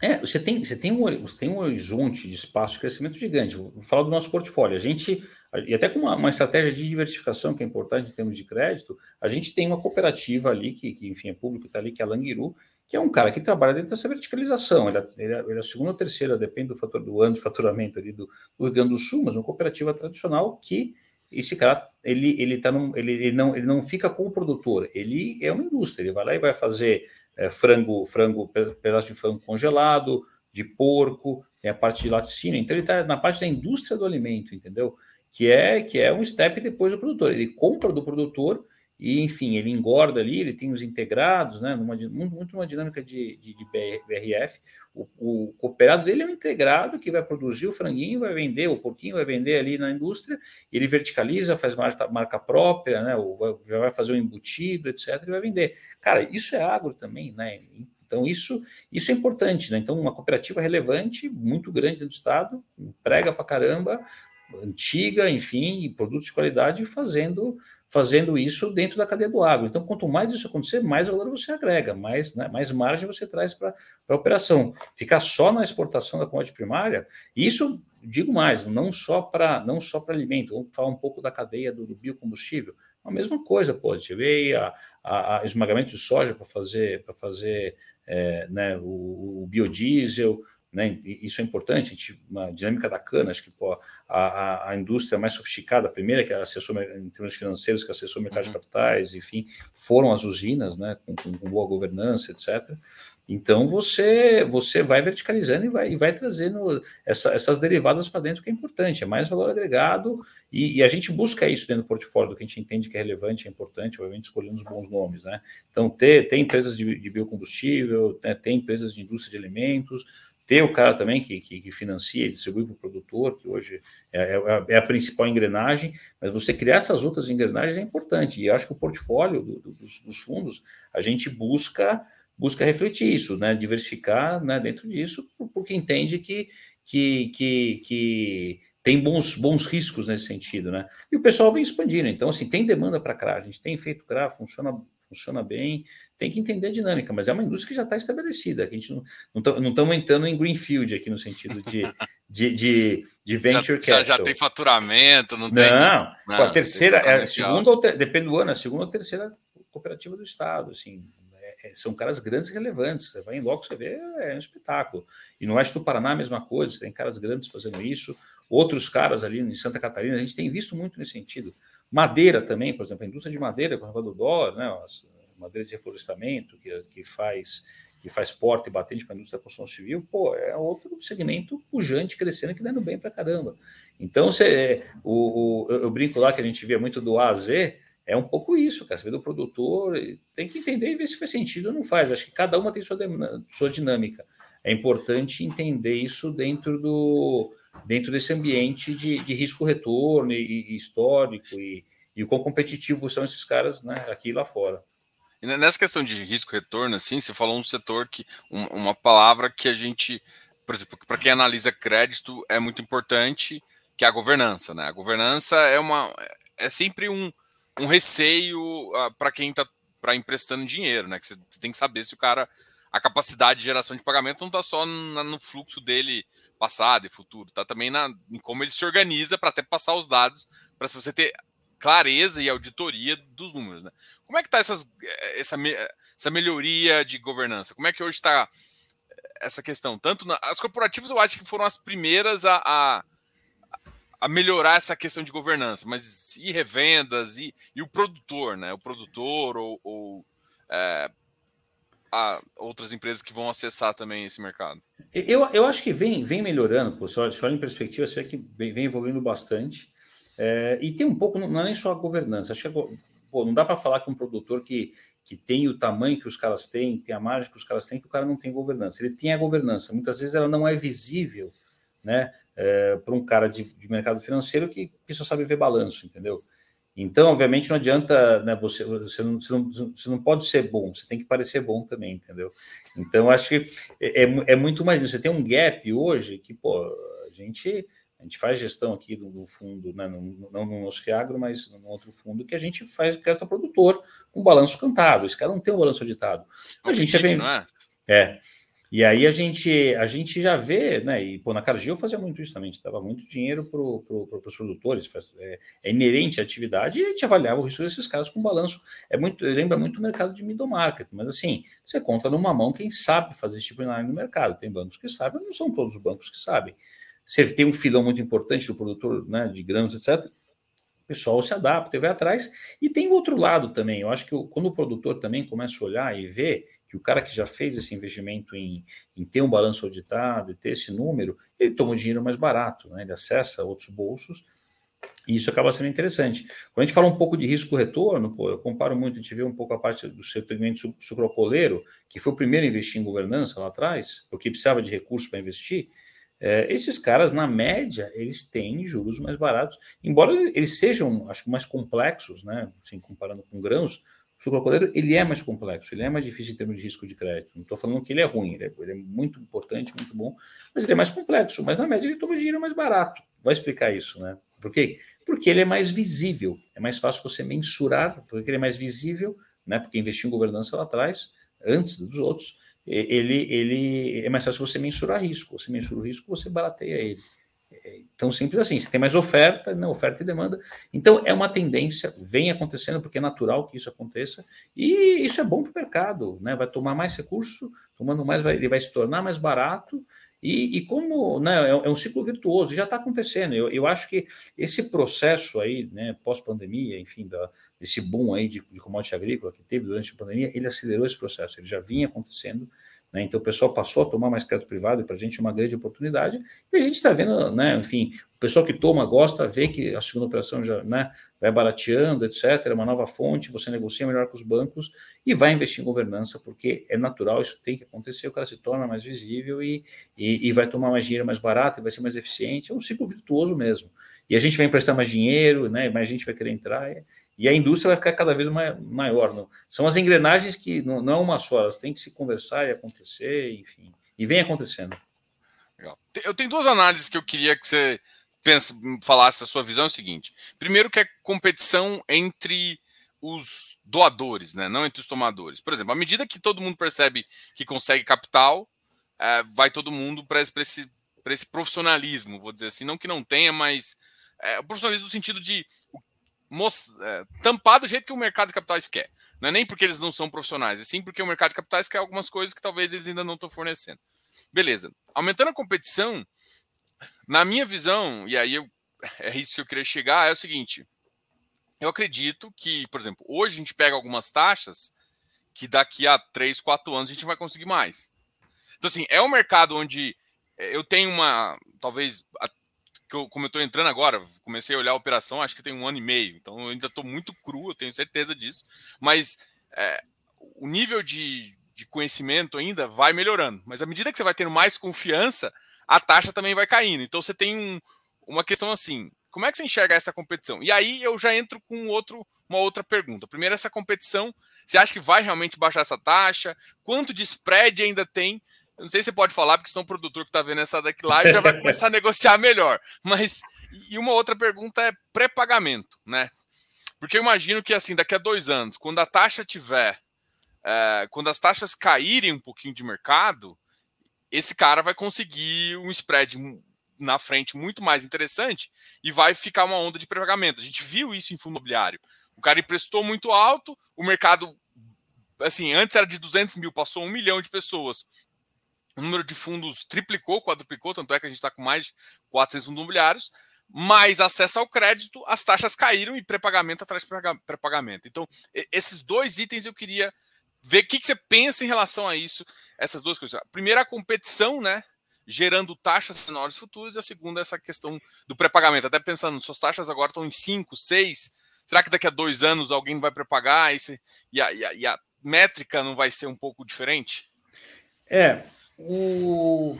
É, você tem, você, tem um, você tem um horizonte de espaço de crescimento gigante. Vou falar do nosso portfólio. A gente, e até com uma, uma, estratégia de diversificação que é importante em termos de crédito, a gente tem uma cooperativa ali, que, que enfim é público, está ali, que é a Langiru, que é um cara que trabalha dentro dessa verticalização. Ele, é, é, ele é a segunda ou terceira, depende do fator do ano de faturamento ali do, do Rio Grande do Sul, mas uma cooperativa tradicional que esse cara ele ele tá num, ele, ele não ele não fica com o produtor ele é uma indústria ele vai lá e vai fazer é, frango, frango, pedaço de frango congelado, de porco, tem a parte de laticínio. Então ele está na parte da indústria do alimento, entendeu? Que é que é um step depois do produtor. Ele compra do produtor e, enfim, ele engorda ali, ele tem os integrados, né? Numa, muito numa dinâmica de, de, de BRF. O, o, cooperado dele é um integrado que vai produzir o franguinho, vai vender, o porquinho vai vender ali na indústria, ele verticaliza, faz marca, marca própria, né? Ou já vai fazer um embutido, etc., e vai vender. Cara, isso é agro também, né? Então, isso, isso é importante, né? Então, uma cooperativa relevante, muito grande no estado, emprega para caramba, antiga, enfim, produtos de qualidade, fazendo fazendo isso dentro da cadeia do agro. Então, quanto mais isso acontecer, mais valor você agrega, mais, né, mais margem você traz para a operação. Ficar só na exportação da commodity primária, isso, digo mais, não só para não só para alimento, vamos falar um pouco da cadeia do, do biocombustível. A mesma coisa, pode você vê a, a, a esmagamento de soja para fazer, para fazer é, né, o, o biodiesel, né? Isso é importante, a gente, uma dinâmica da cana, acho que pô, a, a, indústria mais sofisticada, a primeira que acessou em termos financeiros, que acessou o mercado uhum. de capitais, enfim, foram as usinas, né, com, com, boa governança, etc. Então você você vai verticalizando e vai, e vai trazendo essa, essas derivadas para dentro, que é importante, é mais valor agregado, e, e, a gente busca isso dentro do portfólio, do que a gente entende que é relevante, é importante, obviamente escolhendo os bons nomes, né? Então, ter, ter empresas de, de biocombustível, né, ter empresas de indústria de alimentos, ter o cara também que, que, que financia e distribui para o produtor, que hoje é, é, é, a principal engrenagem, mas você criar essas outras engrenagens é importante. E acho que o portfólio do, do, dos, dos, fundos, a gente busca busca refletir isso, né? diversificar né? dentro disso, porque entende que, que, que, que tem bons, bons riscos nesse sentido. Né? E o pessoal vem expandindo. Então, assim, tem demanda para CRA, a gente tem feito CRA, funciona, funciona bem, tem que entender a dinâmica, mas é uma indústria que já está estabelecida, que a gente não estamos entrando em greenfield aqui no sentido de, de, de, de venture já, capital. Já, já tem faturamento, não, não tem. Não, a terceira, é a segunda, ou ter, depende do ano, a segunda ou terceira cooperativa do Estado, assim, é, é, são caras grandes e relevantes. Você vai em loco, você vê, é um espetáculo. E no oeste do Paraná, a mesma coisa, tem caras grandes fazendo isso. Outros caras ali em Santa Catarina, a gente tem visto muito nesse sentido. Madeira também, por exemplo, a indústria de madeira, com o do dólar, né, as madeira de reflorestamento, que, que faz que faz porta e batente para a indústria da construção civil, pô, é outro segmento pujante, crescendo, que dando bem para caramba. Então, você, o, o, eu brinco lá que a gente via muito do A a Z, é um pouco isso, cara. Você vê do produtor, tem que entender e ver se faz sentido ou não faz. Acho que cada uma tem sua, sua dinâmica. É importante entender isso dentro do dentro desse ambiente de, de risco-retorno e, e, histórico e, e o quão competitivos são esses caras né, aqui e lá fora. E nessa questão de risco-retorno, assim, você falou um setor que, um, uma palavra que a gente, por exemplo, para quem analisa crédito é muito importante, que é a governança, né? A governança é uma, é sempre um, um receio uh, ah, para quem está para emprestando dinheiro, né? Que você tem que saber se o cara a capacidade de geração de pagamento não está só na, no fluxo dele passado e futuro, está também na, em como ele se organiza para até passar os dados para você ter clareza e auditoria dos números, né? Como é que está essa, essa melhoria de governança? Como é que hoje está essa questão? Tanto na, as corporativas eu acho que foram as primeiras a, a, a, melhorar essa questão de governança, mas e revendas e, e o produtor, né? O produtor ou, ou é, outras empresas que vão acessar também esse mercado? Eu, eu acho que vem, vem melhorando, pô. Se olha em perspectiva, você vê que vem, vem evoluindo bastante. É, e tem um pouco, não é nem só a governança, acho que pô, não dá para falar que um produtor que, que tem o tamanho que os caras têm, tem a margem que os caras têm, que o cara não tem governança. Ele tem a governança, muitas vezes ela não é visível né, é, para um cara de, de, mercado financeiro que, que só sabe ver balanço, entendeu? Então, obviamente, não adianta, né, você, você, não, você, não, você não pode ser bom, você tem que parecer bom também, entendeu? Então, acho que é, é, é muito mais. Você tem um gap hoje que, pô, a gente a gente faz gestão aqui do, do fundo, né, no, não no nosso Fiagro, mas no outro fundo, que a gente faz crédito produtor com balanço cantado. Esse cara não tem um balanço auditado. A gente já vem. É? é. E aí a gente, a gente já vê, né? E pô, na Cargill fazia muito isso também, a gente dava muito dinheiro para pro, pro, os produtores, faz, é, é, inerente à atividade, e a gente avaliava o risco desses caras com balanço. É muito, lembra muito o mercado de middle market, mas assim, você conta numa mão quem sabe fazer esse tipo de análise no mercado. Tem bancos que sabem, não são todos os bancos que sabem. Você tem um filão muito importante do produtor né, de grãos, etc. O pessoal se adapta e vai atrás. E tem o outro lado também. Eu acho que quando o produtor também começa a olhar e ver que o cara que já fez esse investimento em, em ter um balanço auditado e ter esse número, ele toma o dinheiro mais barato, né? ele acessa outros bolsos e isso acaba sendo interessante. Quando a gente fala um pouco de risco-retorno, eu comparo muito, a gente vê um pouco a parte do segmento sucrocoleiro, que foi o primeiro a investir em governança lá atrás, porque precisava de recursos para investir, é, esses caras, na média, eles têm juros mais baratos, embora eles sejam, acho que, mais complexos, né? Assim, comparando com grãos, o sucrocoleiro ele é mais complexo, ele é mais difícil em termos de risco de crédito. Não estou falando que ele é ruim, ele é, ele é, muito importante, muito bom, mas ele é mais complexo. Mas na média ele toma dinheiro mais barato. Vai explicar isso, né? Por quê? Porque ele é mais visível, é mais fácil você mensurar, porque ele é mais visível, né? Porque investiu em governança lá atrás, antes dos outros, ele, ele é mais fácil você mensurar risco. Você mensura o risco, você barateia ele. Então, simples assim, você tem mais oferta, né, oferta e demanda. Então, é uma tendência, vem acontecendo, porque é natural que isso aconteça, e isso é bom para o mercado, né? Vai tomar mais recurso, tomando mais, vai, ele vai se tornar mais barato, e, e como né, é, é, um ciclo virtuoso, já está acontecendo. Eu, eu acho que esse processo aí, né, pós-pandemia, enfim, da, boom aí de, de commodity agrícola que teve durante a pandemia, ele acelerou esse processo, ele já vinha acontecendo. Né, então o pessoal passou a tomar mais crédito privado e para a gente é uma grande oportunidade. E a gente está vendo, né, enfim, o pessoal que toma, gosta, vê que a segunda operação já né, vai barateando, etc. É uma nova fonte, você negocia melhor com os bancos e vai investir em governança, porque é natural, isso tem que acontecer, o cara se torna mais visível e, e, e vai tomar mais dinheiro mais barato, e vai ser mais eficiente, é um ciclo virtuoso mesmo. E a gente vai emprestar mais dinheiro, né, mais gente vai querer entrar, e a indústria vai ficar cada vez maior. Não? São as engrenagens que não, não é uma só, elas têm que se conversar e acontecer, enfim, e vem acontecendo. Legal. Eu tenho duas análises que eu queria que você pensa, falasse a sua visão é o seguinte. Primeiro que é competição entre os doadores, né? não entre os tomadores. Por exemplo, à medida que todo mundo percebe que consegue capital, é, vai todo mundo para esse, esse profissionalismo, vou dizer assim, não que não tenha, mas é, o profissionalismo no sentido de tampar do jeito que o mercado de capitais quer. Não é nem porque eles não são profissionais, é sim porque o mercado de capitais quer algumas coisas que talvez eles ainda não estão fornecendo. Beleza. Aumentando a competição, na minha visão, e aí eu, é isso que eu queria chegar, é o seguinte: eu acredito que, por exemplo, hoje a gente pega algumas taxas que daqui a 3, 4 anos a gente vai conseguir mais. Então, assim, é um mercado onde eh, eu tenho uma. Talvez. Como eu estou entrando agora, comecei a olhar a operação, acho que tem um ano e meio. Então, eu ainda estou muito cru, eu tenho certeza disso. Mas é, o nível de, de conhecimento ainda vai melhorando. Mas à medida que você vai tendo mais confiança, a taxa também vai caindo. Então, você tem um, uma questão assim: como é que você enxerga essa competição? E aí eu já entro com outro, uma outra pergunta. Primeiro, essa competição, você acha que vai realmente baixar essa taxa? Quanto de spread ainda tem? Eu não sei se você pode falar, porque senão o produtor que está vendo essa daqui lá já vai começar a negociar melhor. Mas, e uma outra pergunta é pré-pagamento, né? Porque eu imagino que, assim, daqui a dois anos, quando a taxa tiver, é, quando as taxas caírem um pouquinho de mercado, esse cara vai conseguir um spread na frente muito mais interessante e vai ficar uma onda de pré-pagamento. A gente viu isso em fundo imobiliário. O cara emprestou muito alto, o mercado, assim, antes era de 200 mil, passou um milhão de pessoas. O número de fundos triplicou, quadruplicou, tanto é que a gente está com mais de 400 fundos imobiliários, mais acesso ao crédito, as taxas caíram e pré-pagamento atrás de pré-pagamento. Então, esses dois itens eu queria ver o que, que você pensa em relação a isso, essas duas coisas. Primeiro, a competição, né? gerando taxas menores futuras, e a segunda essa questão do pré-pagamento. Até pensando, suas taxas agora estão em 5, 6, será que daqui a dois anos alguém vai pré-pagar e, e, e a métrica não vai ser um pouco diferente? É, o,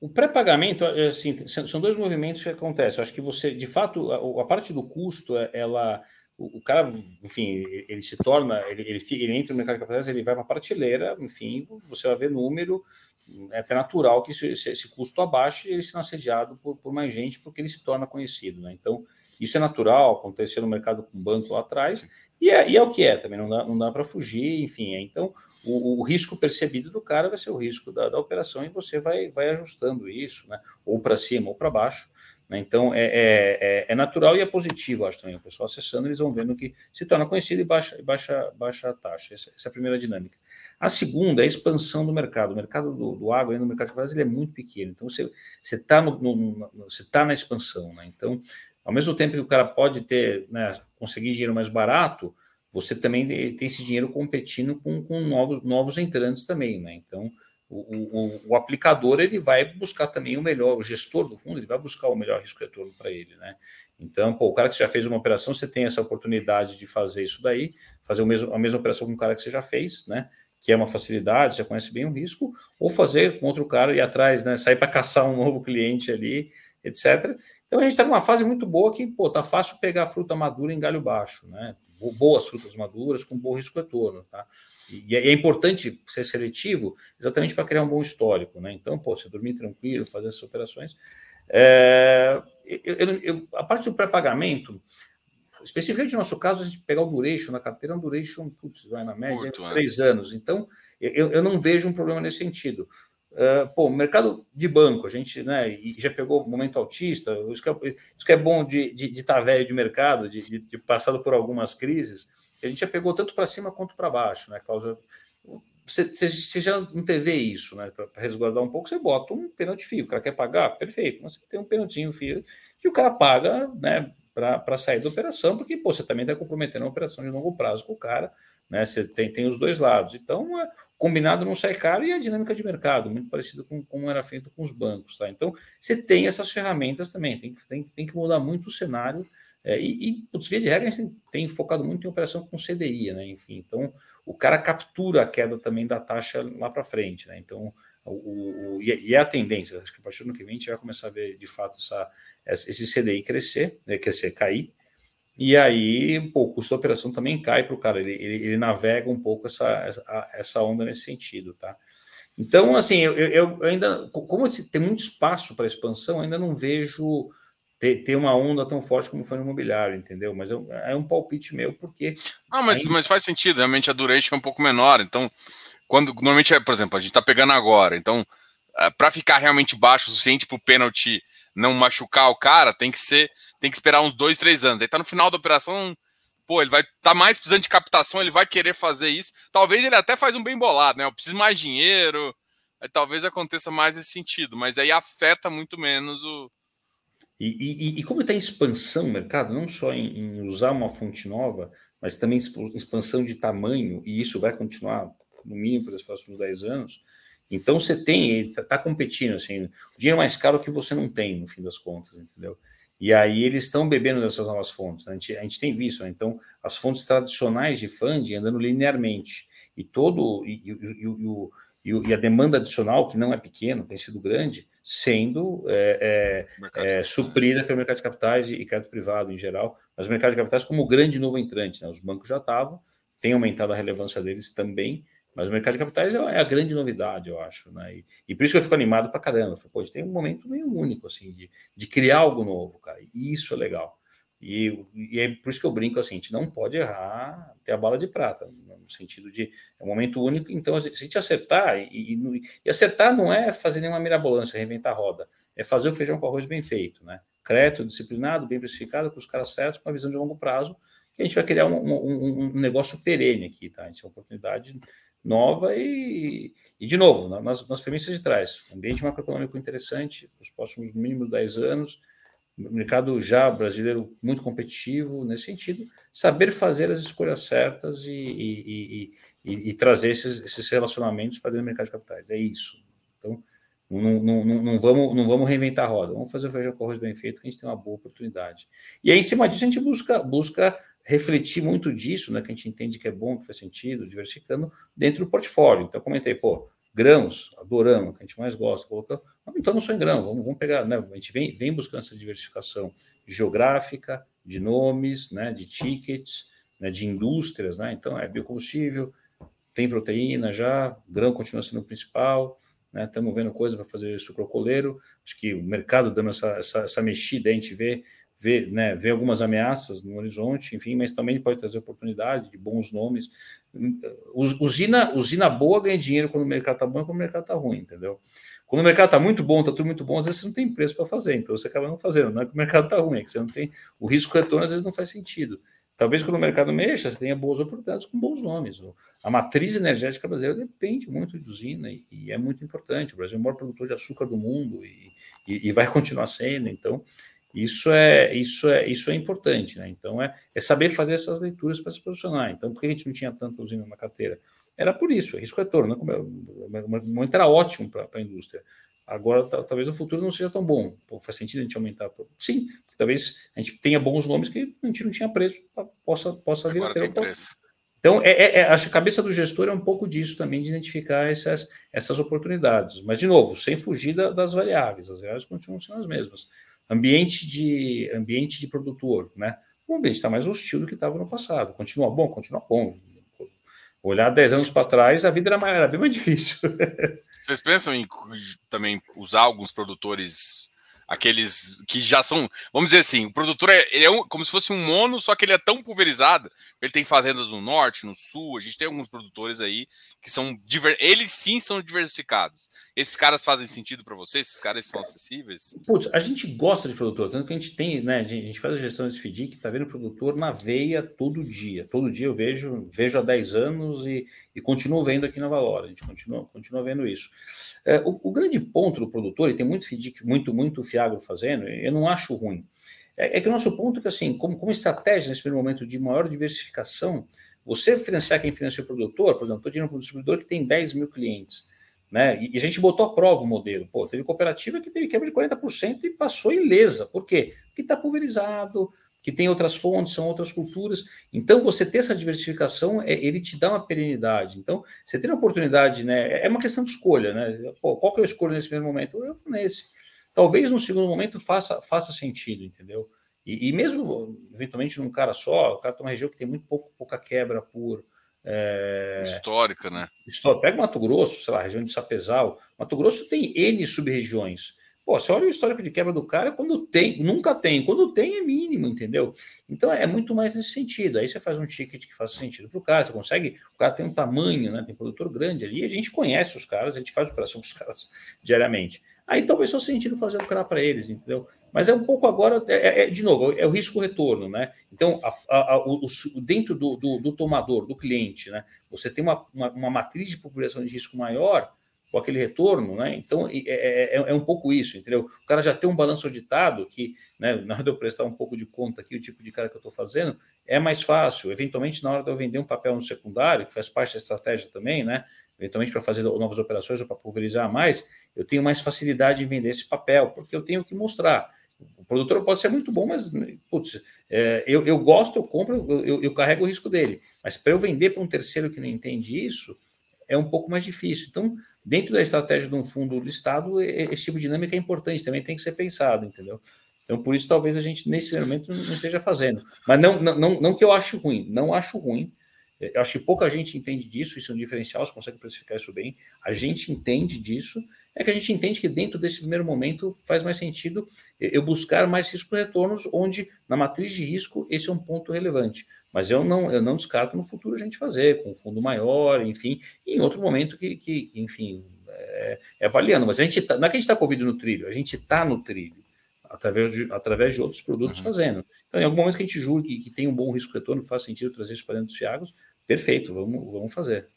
o pré-pagamento, é, assim, são dois movimentos que acontecem. Eu acho que você, de fato, a, a parte do custo, é, ela o, cara, enfim, ele se torna, ele, ele, ele entra no mercado de capitais, ele vai para a prateleira, enfim, você vai ver número, é até natural que esse, esse custo abaixe ele seja assediado por, por mais gente, porque ele se torna conhecido, né? Então, isso é natural, acontecer no mercado com banco lá atrás, e é, e é o que é também, não dá, não dá para fugir, enfim. É, então, o, o, risco percebido do cara vai ser o risco da, da operação e você vai, vai ajustando isso, né? Ou para cima ou para baixo. Né? Então, é, é, é, é, natural e é positivo, acho também. O pessoal acessando, eles vão vendo que se torna conhecido e baixa, baixa, baixa a taxa. Essa, essa, é a primeira dinâmica. A segunda é a expansão do mercado. O mercado do, do no mercado de ele é muito pequeno. Então, você está no, no, no, você tá na expansão. Né? Então, ao mesmo tempo que o cara pode ter, né, conseguir dinheiro mais barato, você também tem esse dinheiro competindo com, com novos, novos entrantes também. Né? Então, o, o, o, aplicador ele vai buscar também o melhor, o gestor do fundo ele vai buscar o melhor risco retorno para ele, né? Então, pô, o cara que já fez uma operação, você tem essa oportunidade de fazer isso daí, fazer o mesmo, a mesma operação com o cara que você já fez, né? Que é uma facilidade, já conhece bem o risco, ou fazer com outro cara e atrás, né? Sair para caçar um novo cliente ali, etc. Então a gente está numa fase muito boa que, pô, tá fácil pegar fruta madura em galho baixo, né? Boas frutas maduras com bom risco retorno, tá? E é importante ser seletivo exatamente para criar um bom histórico, né? Então, pô, você dormir tranquilo, fazer essas operações. É, eu, eu, eu, a parte do pré-pagamento, especificamente no nosso caso, a gente pegar o duration na carteira, é um duration, putz, vai na média, Curto, é. três anos. Então, eu, eu não vejo um problema nesse sentido. Uh, pô, mercado de banco, a gente né, já pegou momento autista, isso que é, isso que é bom de estar de, de tá velho de mercado, de, de, de passado por algumas crises a gente já pegou tanto para cima quanto para baixo, né, Cláudia? Você, já não teve isso, né? Para resguardar um pouco, você bota um pênalti fio. O cara quer pagar? Perfeito. Mas você tem um pênalti fio e o cara paga, né? Para sair da operação, porque pô, você também está comprometendo uma operação de longo prazo com o cara, né? Você tem, tem os dois lados. Então, é, combinado não sai caro e a dinâmica de mercado, muito parecido com como era feito com os bancos, tá? Então, você tem essas ferramentas também, tem, tem, tem que mudar muito o cenário é, e, e putz, via de regra, a gente tem, tem, focado muito em operação com CDI, né? Enfim, então o cara captura a queda também da taxa lá para frente, né? Então, o, o, e é a tendência, acho que a partir do ano que vem a gente vai começar a ver de fato essa, esse CDI crescer, né? crescer, cair, e aí pô, o custo da operação também cai para o cara, ele, ele, ele, navega um pouco essa, essa, essa onda nesse sentido, tá? Então, assim, eu, eu, ainda, como tem muito espaço para expansão, ainda não vejo ter, ter uma onda tão forte como foi no imobiliário, entendeu? Mas eu, é um palpite meu, porque. Ah, mas, ainda... mas faz sentido, realmente a duration é um pouco menor. Então, quando normalmente, é, por exemplo, a gente está pegando agora, então, é, para ficar realmente baixo o suficiente para o pênalti não machucar o cara, tem que ser, tem que esperar uns dois, três anos. Aí tá no final da operação, pô, ele vai estar tá mais precisando de captação, ele vai querer fazer isso. Talvez ele até faz um bem bolado, né? Eu preciso mais dinheiro. Aí, talvez aconteça mais esse sentido, mas aí afeta muito menos o, e, e, e como está em expansão o mercado, não só em, em, usar uma fonte nova, mas também expansão de tamanho, e isso vai continuar no mínimo pelos próximos 10 anos. Então você tem, está tá competindo, assim, o dinheiro mais caro que você não tem, no fim das contas, entendeu? E aí eles estão bebendo dessas novas fontes. Né? A, gente, a gente tem visto, né? então as fontes tradicionais de funding andando linearmente e todo e, e, e, e, a demanda adicional que não é pequena, tem sido grande, sendo é, é, é, suprida pelo mercado de capitais e, crédito privado em geral, mas o mercado de capitais como grande novo entrante. Né? Os bancos já estavam, tem aumentado a relevância deles também, mas o mercado de capitais é, é a grande novidade, eu acho. Né? E, e por isso que eu fico animado para caramba. Falei, Pô, tem um momento meio único assim, de, de criar algo novo, cara. E isso é legal. E, e, é por isso que eu brinco assim, a gente não pode errar, ter a bala de prata, no sentido de é um momento único, então se a gente acertar, e, e, e acertar não é fazer nenhuma mirabolância, reinventar a roda, é fazer o feijão com arroz bem feito, né? Crédito disciplinado, bem precificado, com os caras certos, com a visão de longo prazo, que a gente vai criar um, um, um negócio perene aqui, tá? A gente tem uma oportunidade nova e, e de novo, nas, nas premissas de trás, ambiente macroeconômico interessante, os próximos mínimos 10 anos, mercado já brasileiro muito competitivo nesse sentido, saber fazer as escolhas certas e, e, e, e trazer esses, esses, relacionamentos para dentro do mercado de capitais. É isso. Então, não, não, não, não, vamos, não vamos reinventar a roda, vamos fazer o feijão com arroz bem feito, que a gente tem uma boa oportunidade. E aí, em cima disso, a gente busca, busca refletir muito disso, né, que a gente entende que é bom, que faz sentido, diversificando dentro do portfólio. Então, comentei, pô, grãos, adoramos, que a gente mais gosta, colocando, não estamos só em grão, vamos, vamos pegar, né? A gente vem, vem buscando essa diversificação geográfica, de nomes, né, de tickets, né, de indústrias, né? Então é biocombustível, tem proteína já, grão continua sendo o principal, né? Estamos vendo coisa para fazer sucrocoleiro, acho que o mercado dando essa, essa, essa mexida, a gente vê vê, né, vê algumas ameaças no horizonte, enfim, mas também pode trazer oportunidade de bons nomes. Usina, usina boa ganha dinheiro quando o mercado está bom e quando o mercado está ruim, entendeu? Quando o mercado está muito bom, está tudo muito bom, às vezes você não tem preço para fazer, então você acaba não fazendo. Não é que o mercado está ruim, é que você não tem. O risco retorno às vezes não faz sentido. Talvez quando o mercado mexa, você tenha boas oportunidades com bons nomes. A matriz energética brasileira depende muito de usina e, e é muito importante. O Brasil é o maior produtor de açúcar do mundo e, e, e vai continuar sendo. Então, isso é, isso é, isso é importante, né? Então é, é saber fazer essas leituras para se posicionar. Então, por que a gente não tinha tanta usina na carteira? Era por isso, risco retorno. Né? O momento era ótimo para a indústria. Agora, talvez no futuro não seja tão bom. Pô, faz sentido a gente aumentar? Sim, talvez a gente tenha bons nomes que a gente não tinha preço, possa, possa vir a ter. Preço. Então, é, é, é, a cabeça do gestor é um pouco disso também, de identificar essas, essas oportunidades. Mas, de novo, sem fugir da, das variáveis. As variáveis continuam sendo as mesmas. Ambiente de ambiente de produtor, né? O ambiente está mais hostil do que estava no passado. Continua bom? Continua bom. Olhar 10 anos para trás, a vida era, era bem mais difícil. Vocês pensam em também usar alguns produtores aqueles que já são, vamos dizer assim, o produtor é, ele é um, como se fosse um mono, só que ele é tão pulverizado. Ele tem fazendas no norte, no sul. A gente tem alguns produtores aí que são eles sim são diversificados. Esses caras fazem sentido para vocês? Esses caras são acessíveis? Putz, a gente gosta de produtor, tanto que a gente tem, né? A gente faz a gestão desse FDIC, tá vendo produtor na veia todo dia. Todo dia eu vejo, vejo há 10 anos e, e continuo vendo aqui na Valora. A gente continua, continua vendo isso. É, o, o, grande ponto do produtor, e tem muito muito, muito Fiagro fazendo, eu não acho ruim. É, é que o nosso ponto é que, assim, como, como estratégia nesse primeiro momento de maior diversificação, você financiar quem financia o produtor, por exemplo, estou dizendo para um distribuidor que tem 10 mil clientes, né? E, e, a gente botou à prova o modelo. Pô, teve cooperativa que teve quebra de 40% e passou ilesa. Por quê? Porque está pulverizado, que tem outras fontes, são outras culturas. Então, você ter essa diversificação, é, ele te dá uma perenidade. Então, você tem a oportunidade, né? É uma questão de escolha, né? Pô, qual que eu escolho nesse primeiro momento? Eu nesse. Talvez no segundo momento faça, faça sentido, entendeu? E, e mesmo, eventualmente, num cara só, o cara tem uma região que tem muito pouco, pouca quebra por. É... Histórica, né? Histórica. Pega Mato Grosso, sei lá, região de Sapezal. Mato Grosso tem N sub-regiões Pô, você olha o histórico de quebra do cara, quando tem, nunca tem, quando tem é mínimo, entendeu? Então é muito mais nesse sentido. Aí você faz um ticket que faça sentido para o cara, você consegue, o cara tem um tamanho, né? Tem produtor grande ali, a gente conhece os caras, a gente faz operação com os caras diariamente. Aí talvez só sentido fazer o CRA para eles, entendeu? Mas é um pouco agora, é, é, é de novo, é o risco-retorno, né? Então, a, a, a, o, dentro do, do, do, tomador, do cliente, né? Você tem uma, uma, uma matriz de população de risco maior, aquele retorno, né? Então é, é, é, um pouco isso, entendeu? O cara já tem um balanço auditado que, né, na hora de eu prestar um pouco de conta aqui, o tipo de cara que eu estou fazendo, é mais fácil. Eventualmente, na hora de eu vender um papel no secundário, que faz parte da estratégia também, né? Eventualmente, para fazer novas operações ou para pulverizar mais, eu tenho mais facilidade em vender esse papel, porque eu tenho que mostrar. O produtor pode ser muito bom, mas putz, é, eu, eu gosto, eu compro, eu, eu carrego o risco dele. Mas para eu vender para um terceiro que não entende isso, é um pouco mais difícil. Então, dentro da estratégia de um fundo listado, esse tipo de dinâmica é importante, também tem que ser pensado, entendeu? Então, por isso, talvez a gente, nesse momento, não esteja fazendo. Mas não, não, não que eu acho ruim, não acho ruim. Eu acho que pouca gente entende disso, isso é um diferencial, você consegue precificar isso bem. A gente entende disso, é que a gente entende que dentro desse primeiro momento faz mais sentido eu buscar mais risco-retornos, onde na matriz de risco esse é um ponto relevante. Mas eu não, eu não descarto no futuro a gente fazer, com um fundo maior, enfim, em outro momento que, que enfim, é, é, avaliando. Mas a gente tá, não é que a gente está com o vídeo no trilho, a gente está no trilho, através de, através de outros produtos uhum. fazendo. Então, em algum momento que a gente julgue que, que tem um bom risco-retorno, que faz sentido trazer isso para dentro dos Fiagos, perfeito, vamos, vamos fazer.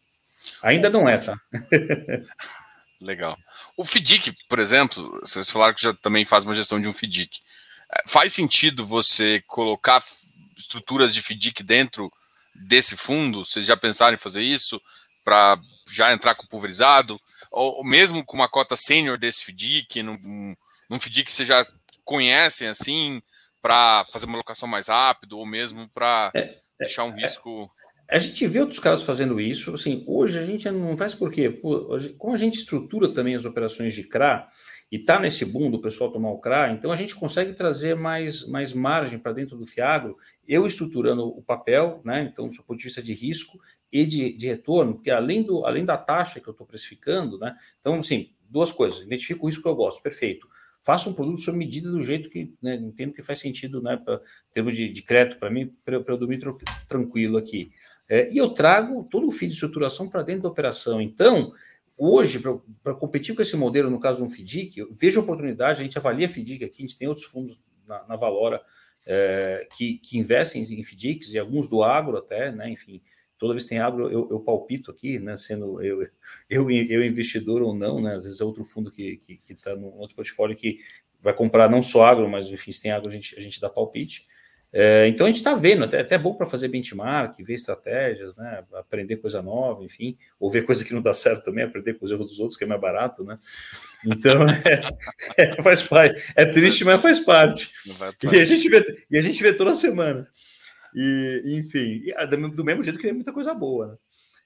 Ainda não é, tá? Legal. O FDIC, por exemplo, vocês falaram que já também faz uma gestão de um FDIC. É, faz sentido você colocar estruturas de FDIC dentro desse fundo? Vocês já pensaram em fazer isso para já entrar com pulverizado? Ou, mesmo com uma cota sênior desse FDIC, num, num FDIC que vocês já conhecem assim, para fazer uma locação mais rápido, ou mesmo para é, é, deixar um é, risco. A gente vê outros caras fazendo isso. Assim, hoje a gente não faz por quê? Como a gente estrutura também as operações de CRA, e está nesse boom do pessoal tomar o CRA, então a gente consegue trazer mais, mais margem para dentro do Fiagro, eu estruturando o papel, né? Então, do ponto de vista de risco e de, de retorno, porque além, do, além da taxa que eu estou precificando, né? Então, assim, duas coisas, identifico o risco que eu gosto, perfeito. Faça um produto sob medida do jeito que né, entendo que faz sentido, né? Pra, em termos de, de crédito, para mim, para eu dormir tranquilo aqui. É, e eu trago todo o fio de estruturação para dentro da operação. Então, Hoje, para competir com esse modelo, no caso de um FDIC, eu vejo oportunidade, a gente avalia FDIC aqui, a gente tem outros fundos na, na Valora é, que, que investem em FDICs e alguns do agro até, né? Enfim, toda vez que tem agro, eu, eu palpito aqui, né? Sendo eu, eu, eu investidor ou não, né? Às vezes é outro fundo que está que, que tá outro portfólio que vai comprar não só agro, mas enfim, se tem agro, a gente, a gente dá palpite. É, então a gente está vendo, até, até bom para fazer benchmark, ver estratégias, né? Aprender coisa nova, enfim, ou ver coisa que não dá certo também, aprender com os erros dos outros, que é mais barato, né? Então é, é, faz parte. É triste, mas faz parte. E a gente vê, e a gente vê toda semana. E, enfim, do mesmo jeito que tem muita coisa boa, né?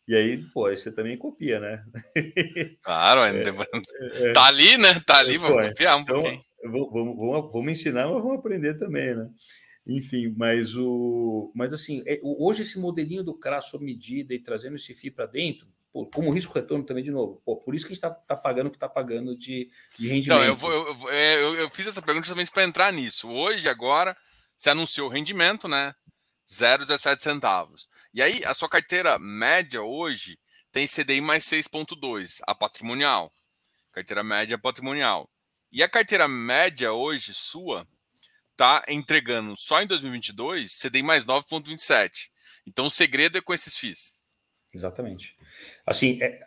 E aí, pô, aí você também copia, né? Claro, é, é, tá ali, né? Tá ali, vamos copiar um então, pouquinho. Vamos, vamos, vamos ensinar, mas vamos aprender também, né? Enfim, mas o. Mas assim, é, hoje esse modelinho do CRA sob medida e trazendo esse FII para dentro, pô, como risco retorno também, de novo, pô, por isso que a gente está tá pagando o que está pagando de, de rendimento. Não, eu, vou, eu, é, eu, eu fiz essa pergunta justamente para entrar nisso. Hoje, agora, você anunciou o rendimento, né? 0,17 centavos. E aí, a sua carteira média hoje tem CDI mais 6,2, a patrimonial. Carteira média patrimonial. E a carteira média hoje sua está entregando só em 2022 CDI mais 9,27. Então o segredo é com esses FIIs. Exatamente. Assim, é,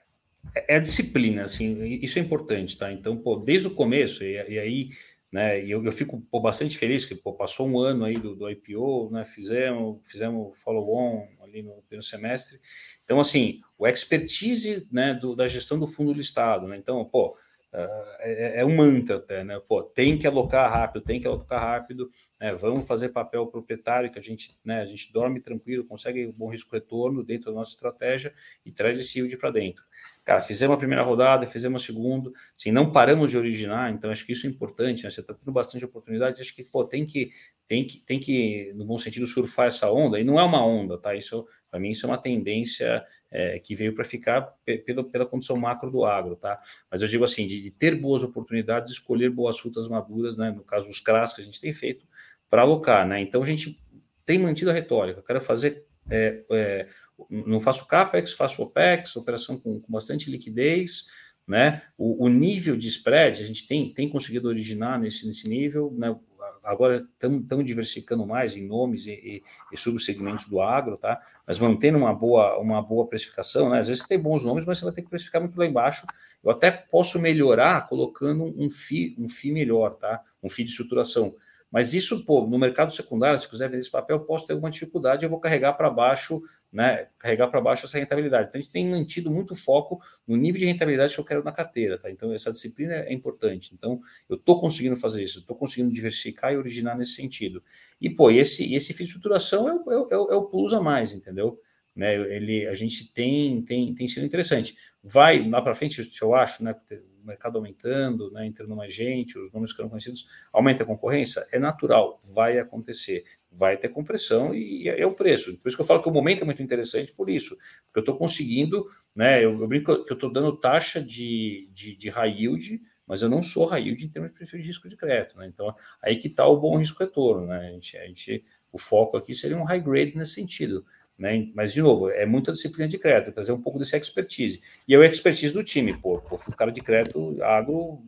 é, disciplina, assim, isso é importante, tá? Então, pô, desde o começo, e, e aí, né, eu, eu fico pô, bastante feliz que pô, passou um ano aí do, do IPO, né, fizemos, fizemos follow-on ali no primeiro semestre. Então, assim, o expertise né, do, da gestão do fundo listado, né? Então, pô, é, é, um mantra até, né? Pô, tem que alocar rápido, tem que alocar rápido, né? vamos fazer papel proprietário que a gente, né, a gente dorme tranquilo, consegue um bom risco retorno dentro da nossa estratégia e traz esse yield para dentro. Cara, fizemos a primeira rodada, fizemos a segunda, assim, não paramos de originar, então acho que isso é importante, né? Você está tendo bastante oportunidade, acho que pô, tem que tem que, tem que, no bom sentido, surfar essa onda, e não é uma onda, tá? Isso, para mim, isso é uma tendência é, que veio para ficar pela, pela condição macro do agro, tá? Mas eu digo assim, de, de, ter boas oportunidades, de escolher boas frutas maduras, né? No caso, os CRAS que a gente tem feito, para alocar, né? Então a gente tem mantido a retórica, quero fazer. É, é, não faço CAPEX, faço OPEX, operação com, com bastante liquidez, né? O, o, nível de spread, a gente tem, tem conseguido originar nesse, nesse nível, né? Agora estamos diversificando mais em nomes e, e, e, subsegmentos do agro, tá? Mas mantendo uma boa, uma boa precificação, né? Às vezes você tem bons nomes, mas você vai ter que precificar muito lá embaixo. Eu até posso melhorar colocando um FII, um FII melhor, tá? Um FII de estruturação. Mas isso, pô, no mercado secundário, se quiser vender esse papel, posso ter alguma dificuldade, eu vou carregar para baixo, né? Carregar para baixo essa rentabilidade. Então, a gente tem mantido muito foco no nível de rentabilidade que eu quero na carteira, tá? Então, essa disciplina é importante. Então, eu estou conseguindo fazer isso, estou conseguindo diversificar e originar nesse sentido. E, pô, esse, esse fim de estruturação é é, o, é o plus a mais, entendeu? Né, ele, a gente tem, tem, tem sido interessante. Vai lá para frente, eu acho, né? Mercado aumentando, né, entrando mais gente, os que eram conhecidos, aumenta a concorrência? É natural, vai acontecer, vai ter compressão e é, é o preço. Por isso que eu falo que o momento é muito interessante por isso, porque eu estou conseguindo, né, eu, eu, brinco que eu estou dando taxa de, de, de high yield, mas eu não sou high yield em termos de perfil de risco de crédito, né? Então, aí que está o bom risco retorno, né? A gente, a gente, o foco aqui seria um high grade nesse sentido. Né? Mas, de novo, é muita disciplina de crédito, é trazer um pouco desse expertise. E é o expertise do time, pô. pô fui cara de crédito agro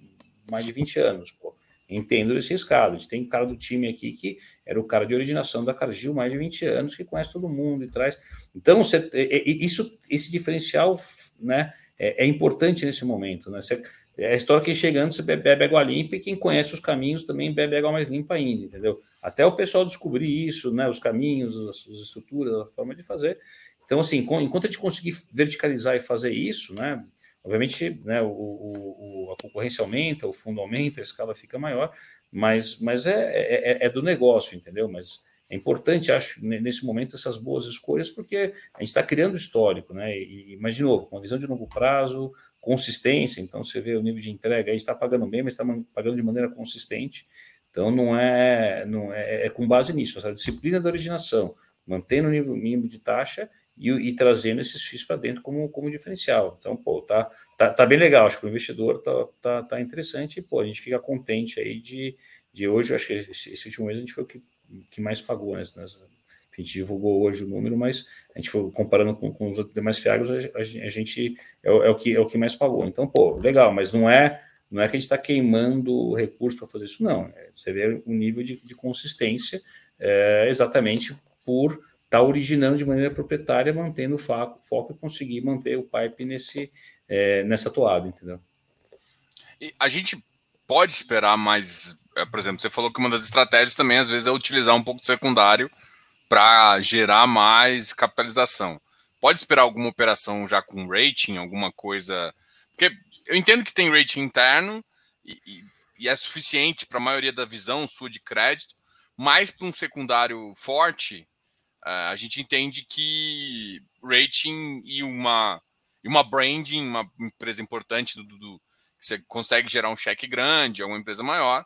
mais de 20 anos, pô. Entendo esse riscado. A gente tem um cara do time aqui que era o cara de originação da Cargill mais de 20 anos, que conhece todo mundo e traz. Então, você, isso, esse diferencial né, é, é importante nesse momento. Né? Você, é a história que chegando, você bebe água limpa e quem conhece os caminhos também bebe água mais limpa ainda, entendeu? Até o pessoal descobrir isso, né? Os caminhos, as, as estruturas, a forma de fazer. Então, assim, enquanto a gente conseguir verticalizar e fazer isso, né? Obviamente, né, o, o, a concorrência aumenta, o fundo aumenta, a escala fica maior, mas, mas é, é, é, é do negócio, entendeu? Mas é importante, acho, nesse momento, essas boas escolhas, porque a gente está criando histórico, né? E, mas, de novo, com uma visão de longo prazo, consistência, então você vê o nível de entrega, aí está pagando bem, mas está pagando de maneira consistente. Então não é, não é, é com base nisso, essa disciplina da originação, mantendo o nível mínimo de taxa e, e trazendo esses FIIs para dentro como, como diferencial. Então, pô, tá, tá, tá bem legal, acho que o investidor tá, tá, tá interessante e, pô, a gente fica contente aí de, de hoje, acho que esse, esse último mês a gente foi o que, que mais pagou nessa, nessa a gente divulgou hoje o número, mas a gente foi comparando com, com os demais fiagos, a, a, gente é o, é, o que, é o que mais pagou. Então, pô, legal, mas não é não é que a gente está queimando recurso para fazer isso, não. É, você vê um nível de, de consistência é, exatamente por estar tá originando de maneira proprietária, mantendo o foco, foco e conseguir manter o pipe nesse, é, nessa toada, entendeu? E a gente pode esperar mais, é, por exemplo, você falou que uma das estratégias também às vezes é utilizar um pouco de secundário para gerar mais capitalização. Pode esperar alguma operação já com rating, alguma coisa. Porque eu entendo que tem rating interno e, e, e é suficiente para a maioria da visão sua de crédito, mas para um secundário forte, uh, a gente entende que rating e uma, e uma branding, uma empresa importante do, do, que você consegue gerar um cheque grande, é uma empresa maior,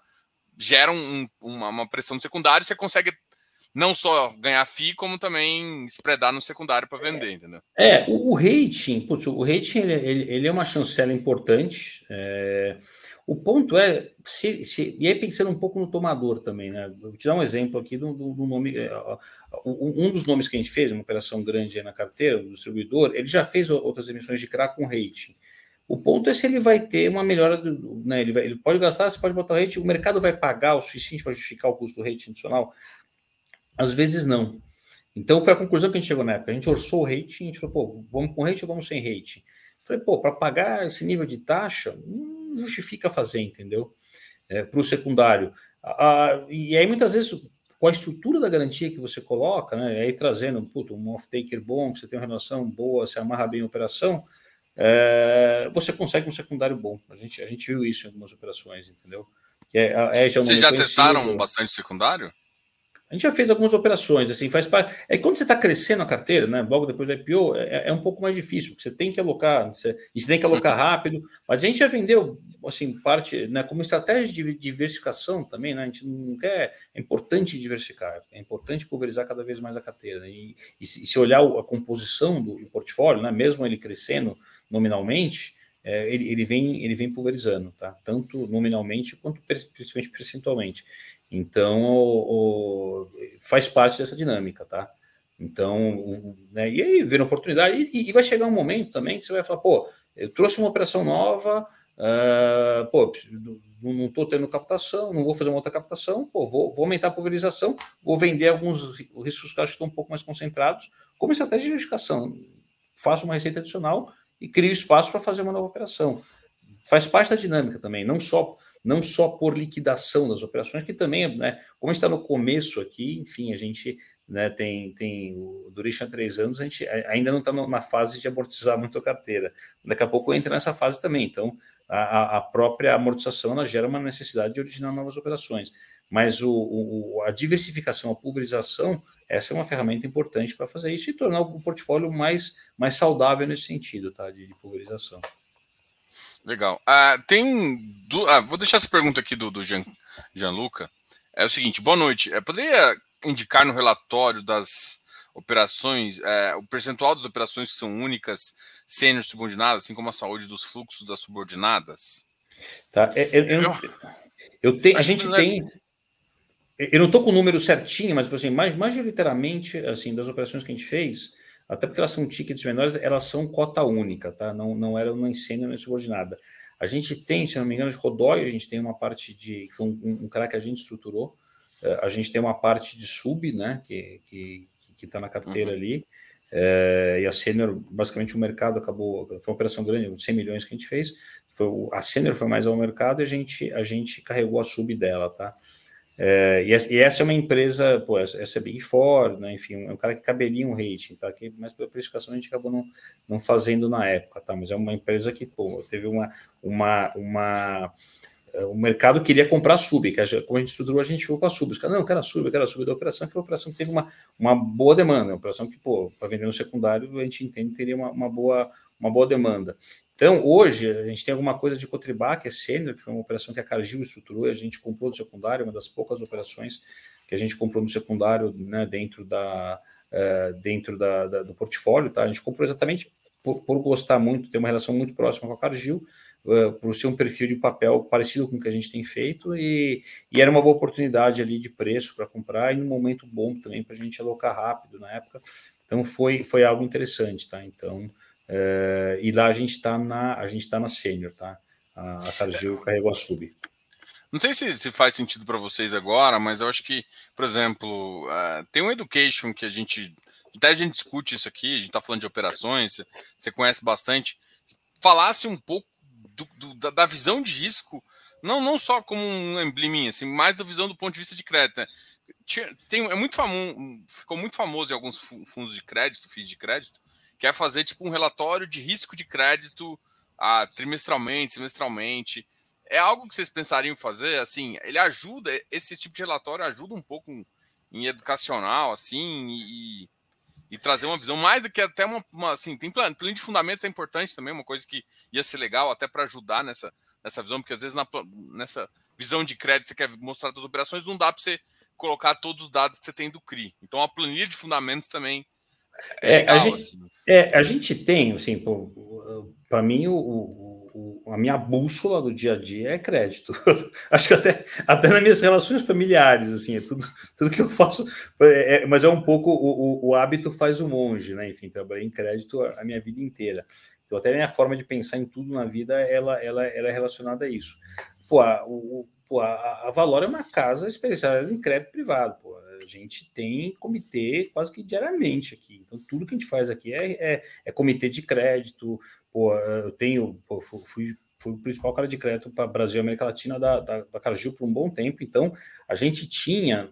geram um, uma, uma pressão secundário, você consegue não só ganhar FII, como também spreadar no secundário para vender, entendeu? É, o, o rating, putz, o rating ele, ele, ele, é uma chancela importante. É, o ponto é, se, se, e aí pensando um pouco no tomador também, né? Vou te dar um exemplo aqui do, do, do nome. É, um dos nomes que a gente fez, uma operação grande na carteira, do distribuidor, ele já fez outras emissões de CRA com rating. O ponto é se ele vai ter uma melhora, do, né? ele, vai, ele pode gastar, você pode botar o rating, o mercado vai pagar o suficiente para justificar o custo do rating adicional. Às vezes não. Então foi a conclusão que a gente chegou na época. A gente orçou o rating, a gente falou, pô, vamos com rating ou vamos sem rating? Falei, pô, para pagar esse nível de taxa, não justifica fazer, entendeu? É, para o secundário. Ah, e aí, muitas vezes, com a estrutura da garantia que você coloca, né, aí trazendo puto, um off-taker bom, que você tem uma relação boa, se amarra bem a operação, é, você consegue um secundário bom. A gente, a gente viu isso em algumas operações, entendeu? É, é, Vocês já testaram bastante secundário? A gente já fez algumas operações, assim, faz parte. É quando você está crescendo a carteira, né? Logo depois do IPO, é, é, um pouco mais difícil, porque você tem que alocar, você, e você tem que alocar rápido, mas a gente já vendeu assim, parte, né, como estratégia de diversificação também, né? A gente não quer. É importante diversificar, é importante pulverizar cada vez mais a carteira. Né? E, e, se, se, olhar a composição do, do portfólio, né, mesmo ele crescendo nominalmente, é, ele, ele, vem, ele vem pulverizando, tá? Tanto nominalmente quanto principalmente percentualmente. Então, o, o, faz parte dessa dinâmica, tá? Então, o, né, e aí vira oportunidade, e, e, vai chegar um momento também que você vai falar, pô, eu trouxe uma operação nova, uh, pô, não estou tendo captação, não vou fazer uma outra captação, pô, vou, vou, aumentar a pulverização, vou vender alguns riscos que acho que estão um pouco mais concentrados, como estratégia de diversificação. Faço uma receita adicional e crio espaço para fazer uma nova operação. Faz parte da dinâmica também, não só não só por liquidação das operações, que também, né, como está no começo aqui, enfim, a gente né, tem, tem há três anos, a gente ainda não está na fase de amortizar muito a carteira. Daqui a pouco entra nessa fase também. Então, a, a própria amortização ela gera uma necessidade de originar novas operações. Mas o, o, a diversificação, a pulverização, essa é uma ferramenta importante para fazer isso e tornar o portfólio mais, mais saudável nesse sentido, tá? De, de pulverização. Legal. Ah, tem. Do, ah, vou deixar essa pergunta aqui do, do Jean, Gianluca. É o seguinte: boa noite. É, poderia indicar no relatório das operações, é, o percentual das operações que são únicas, sênior subordinadas, assim como a saúde dos fluxos das subordinadas? Tá. É, eu, eu, eu tenho, a gente é tem. Eu não estou com o número certinho, mas assim, majoritariamente assim, das operações que a gente fez, até porque elas são tickets menores, elas são cota única, tá? Não, não era uma incêndio nem subordinada. A gente tem, se não me engano, de Rodóio, a gente tem uma parte de. foi um, um, cara que a gente estruturou. Eh, a gente tem uma parte de sub, né? Que está que, que tá na carteira uhum. ali. É, e a Sênior, basicamente, o mercado acabou. Foi uma operação grande, 100 milhões que a gente fez. Foi, a Sênior foi mais ao mercado e a gente, a gente carregou a sub dela, tá? É, e, essa é uma empresa, pô, essa é Big Four, né, enfim, é um cara que caberia um rating, tá? Que, mas pela precificação a gente acabou não, não fazendo na época, tá? Mas é uma empresa que, pô, teve uma, uma, uma é, o mercado queria comprar sub, que a, como a gente estruturou, a gente ficou com a sub. Os caras, não, eu quero a sub, eu quero a sub da operação, que a operação teve uma, uma boa demanda, uma operação que, pô, para vender no secundário, a gente entende teria uma, uma, boa, uma boa demanda. Então, hoje, a gente tem alguma coisa de Cotribac, é sênior, que foi uma operação que a Cargill estruturou e a gente comprou no secundário, uma das poucas operações que a gente comprou no secundário, né, dentro, da, uh, dentro da, da, do portfólio, tá? A gente comprou exatamente por, por, gostar muito, ter uma relação muito próxima com a Cargill, uh, por ser um perfil de papel parecido com o que a gente tem feito, e, e era uma boa oportunidade ali de preço para comprar, e num momento bom também para a gente alocar rápido na época. Então, foi, foi algo interessante, tá? Então, Uh, e lá a gente está na a gente está na sênior, tá? A, a Cargill carregou a sub. Não sei se, se faz sentido para vocês agora, mas eu acho que, por exemplo, uh, tem um education que a gente até a gente discute isso aqui, a gente está falando de operações, você, você conhece bastante. Falasse um pouco do, do, da, da, visão de risco, não, não só como um embleminha, assim, mais da visão do ponto de vista de crédito. Né? Tem, é muito famoso, ficou muito famoso em alguns fundos de crédito, FIIs de crédito, quer fazer tipo um relatório de risco de crédito ah, trimestralmente, semestralmente. É algo que vocês pensariam fazer? Assim, ele ajuda, esse tipo de relatório ajuda um pouco em educacional, assim, e, e trazer uma visão mais do que até uma, uma assim, tem plano, plano de fundamentos é importante também, uma coisa que ia ser legal até para ajudar nessa, nessa visão, porque às vezes na, nessa visão de crédito você quer mostrar as operações, não dá para você colocar todos os dados que você tem do CRI. Então a planilha de fundamentos também é, legal, a, gente, assim. é, a gente tem, assim, para mim, o, o, a minha bússola do dia a dia é crédito. Acho que até, até nas minhas relações familiares, assim, é tudo, tudo que eu faço, é, é, mas é um pouco o, o, hábito faz o monge, né? Enfim, trabalhei em crédito a, a minha vida inteira. Então, até a minha forma de pensar em tudo na vida, ela, ela, ela é relacionada a isso. Pô, a, o, pô, a, a Valor é uma casa especializada em crédito privado, pô a gente tem comitê quase que diariamente aqui. Então, tudo que a gente faz aqui é, é, é comitê de crédito. Pô, eu tenho, pô, fui, fui o principal cara de crédito para Brasil e América Latina da, da, da Cargill por um bom tempo. Então, a gente tinha,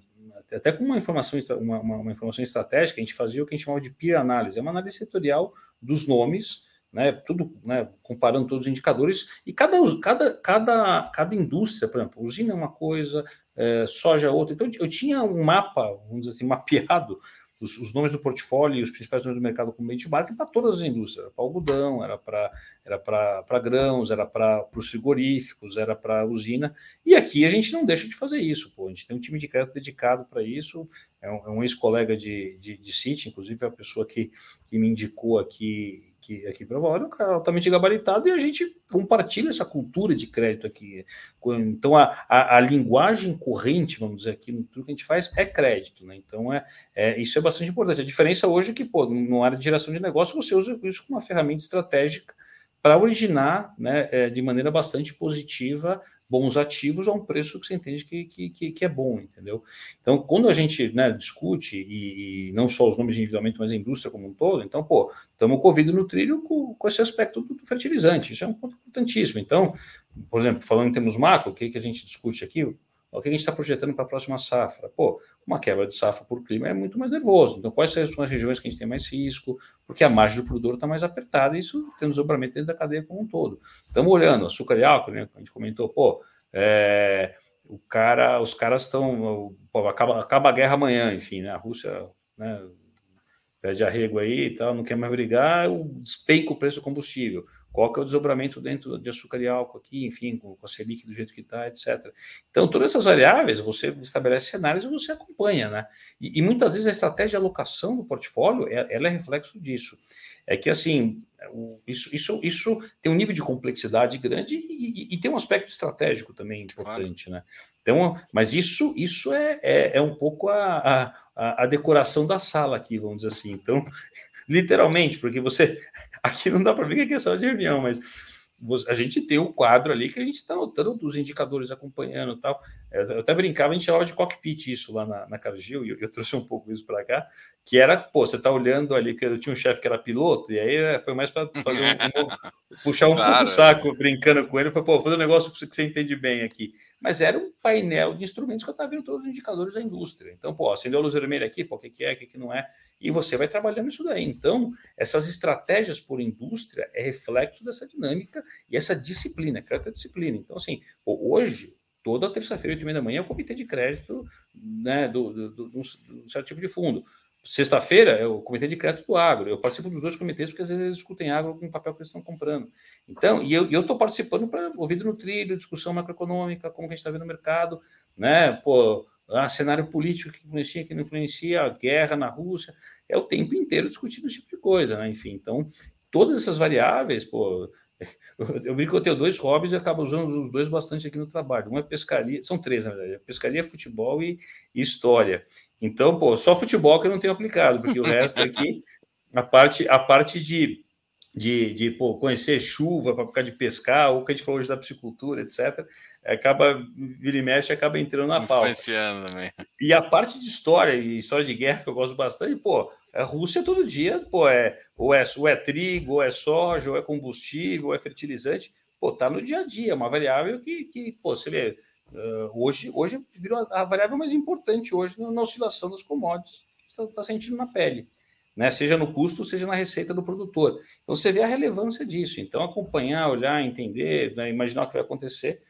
até com uma informação, uma, uma, uma informação estratégica, a gente fazia o que a gente chamava de peer análise, é uma análise setorial dos nomes né, tudo né, comparando todos os indicadores, e cada, cada, cada, cada indústria, por exemplo, usina é uma coisa, é, soja é outra. Então, eu tinha um mapa, vamos dizer assim, mapeado os, os, nomes do portfólio e os principais nomes do mercado como benchmark para todas as indústrias. Era para algodão, era para era para grãos, era para os frigoríficos, era para usina. E aqui a gente não deixa de fazer isso. Pô. A gente tem um time de crédito dedicado para isso. É um, é um ex-colega de, de, de City, inclusive a pessoa que, que me indicou aqui aqui, aqui para Valor, é um cara altamente gabaritado e a gente compartilha essa cultura de crédito aqui. Então, a, a, a linguagem corrente, vamos dizer aqui, no tudo que a gente faz é crédito, né? Então, é, é, isso é bastante importante. A diferença hoje é que, pô, no área de geração de negócio, você usa isso como uma ferramenta estratégica para originar né, é, de maneira bastante positiva bons ativos a um preço que você entende que, que, que é bom, entendeu? Então, quando a gente né, discute, e, e, não só os nomes individualmente, mas a indústria como um todo, então, pô, estamos corrido no trilho com, com esse aspecto do fertilizante, isso é um ponto importantíssimo. Então, por exemplo, falando em termos macro, o que, que a gente discute aqui? O que a gente está projetando para a próxima safra? Pô, uma quebra de safra por clima é muito mais nervoso. Então, quais são as regiões que a gente tem mais risco? Porque a margem do produtor está mais apertada e isso tem um desdobramento dentro da cadeia como um todo. Estamos olhando, açúcar e álcool, né? A gente comentou, pô, é, o cara, os caras estão. Acaba, acaba a guerra amanhã, enfim, né? A Rússia né, pede arrego aí e tal, não quer mais brigar, despenca o preço do combustível qual que é o desdobramento dentro de açúcar e álcool aqui, enfim, com, com a Selic do jeito que está, etc. Então, todas essas variáveis, você estabelece cenários e você acompanha, né? E, e muitas vezes a estratégia de alocação do portfólio, é, ela é reflexo disso. É que, assim, isso, isso, isso tem um nível de complexidade grande e, e, e tem um aspecto estratégico também importante, claro. né? Então, mas isso, isso é, é, é um pouco a, a, a decoração da sala aqui, vamos dizer assim. Então, literalmente, porque você. Aqui não dá para ver que é questão de reunião, mas a gente tem um quadro ali que a gente está notando dos indicadores acompanhando e tal. Eu até brincava, a gente chamava de cockpit isso lá na, na Cargill, e eu, eu trouxe um pouco isso para cá, que era, pô, você está olhando ali, que eu tinha um chefe que era piloto, e aí é, foi mais para fazer um, um, puxar um claro, pouco o saco, brincando com ele, foi, pô, fazer um negócio que você entende bem aqui. Mas era um painel de instrumentos que eu estava vendo todos os indicadores da indústria. Então, pô, acendeu a luz vermelha aqui, pô, o que, que é, o que, que não é e você vai trabalhando isso daí. Então, essas estratégias por indústria é reflexo dessa dinâmica e essa disciplina, crédito é disciplina. Então, assim, hoje, toda terça-feira, oito e meia da manhã, é o comitê de crédito né, do, do, do, certo tipo de fundo. Sexta-feira é o comitê de crédito do agro. Eu participo dos dois comitês porque às vezes eles discutem agro com o papel que eles estão comprando. Então, e eu estou participando para ouvir no trilho, discussão macroeconômica, como que a gente está vendo o mercado, né? Pô, ah, cenário político que influencia, que não influencia, a guerra na Rússia, é o tempo inteiro discutindo esse tipo de coisa, né? Enfim, então, todas essas variáveis, pô, eu brinco que eu tenho dois hobbies e acabo usando os dois bastante aqui no trabalho. Uma é pescaria, são três, na verdade: é pescaria, futebol e, e, história. Então, pô, só futebol que eu não tenho aplicado, porque o resto aqui, a parte, a parte de, de, de pô, conhecer chuva para ficar de pescar, ou que a gente falou hoje da piscicultura, etc acaba, vira e mexe, acaba entrando na pauta. Também. E a parte de história e história de guerra que eu gosto bastante, pô, a Rússia todo dia, pô, é ou, é ou é trigo, ou é soja, ou é combustível, ou é fertilizante, pô, tá no dia a dia, uma variável que, que pô, você vê, uh, hoje, hoje virou a, variável mais importante hoje na, na oscilação das commodities, está tá sentindo na pele. Né, seja no custo, seja na receita do produtor. Então você vê a relevância disso. Então acompanhar, olhar, entender, né, imaginar o que vai acontecer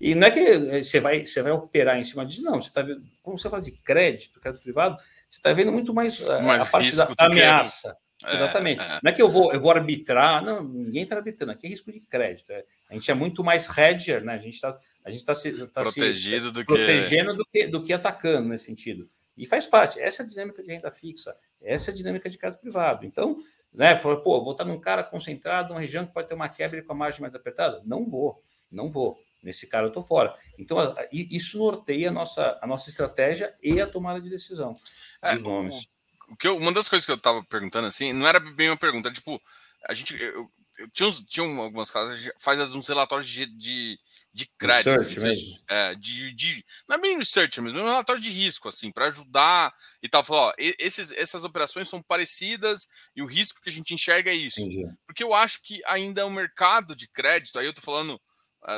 e não é que eh, você vai, você vai operar em cima disso, não. Você vendo, como você fala de crédito, crédito privado, você está vendo muito mais, eh, mais a parte da ameaça. É, Exatamente. É. Não é que eu vou, eu vou arbitrar, não, ninguém está arbitrando, aqui é risco de crédito. É. A gente é muito mais hedger, né? A gente está a gente está se tá protegido se, do protegendo que... do que do que atacando nesse sentido. E faz parte. Essa é a dinâmica de renda fixa, essa é a dinâmica de crédito privado. Então, né, pô, vou estar num cara concentrado, numa região que pode ter uma quebra com a margem mais apertada? Não vou, não vou. Nesse cara eu estou fora. Então, isso norteia a nossa, a nossa estratégia e a tomada de decisão é, dos nomes. O, o que eu, uma das coisas que eu estava perguntando assim, não era bem uma pergunta, tipo, a gente. Eu, eu tinha, uns, tinha algumas casas, faz uns relatórios de, de, de crédito. Research mesmo. É, de, de, não é bem research mesmo, é um relatório de risco, assim, para ajudar e tal. Falar, ó, esses, essas operações são parecidas e o risco que a gente enxerga é isso. Entendi. Porque eu acho que ainda o mercado de crédito, aí eu tô falando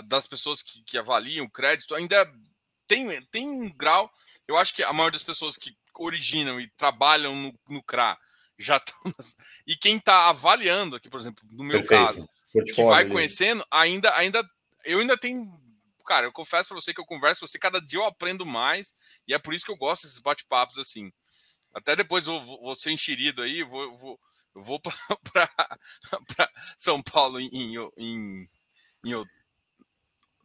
das pessoas que, que avaliam o crédito ainda tem, tem um grau. Eu acho que a maioria das pessoas que originam e trabalham no, no CRA já estão. Nas... E quem está avaliando aqui, por exemplo, no meu Perfeito. caso, Portfólio, que vai conhecendo, ainda, ainda. Eu ainda tenho. Cara, eu confesso para você que eu converso com você, cada dia eu aprendo mais, e é por isso que eu gosto desses bate-papos assim. Até depois eu vou, vou ser enxerido aí, vou, vou, vou para São Paulo em, em, em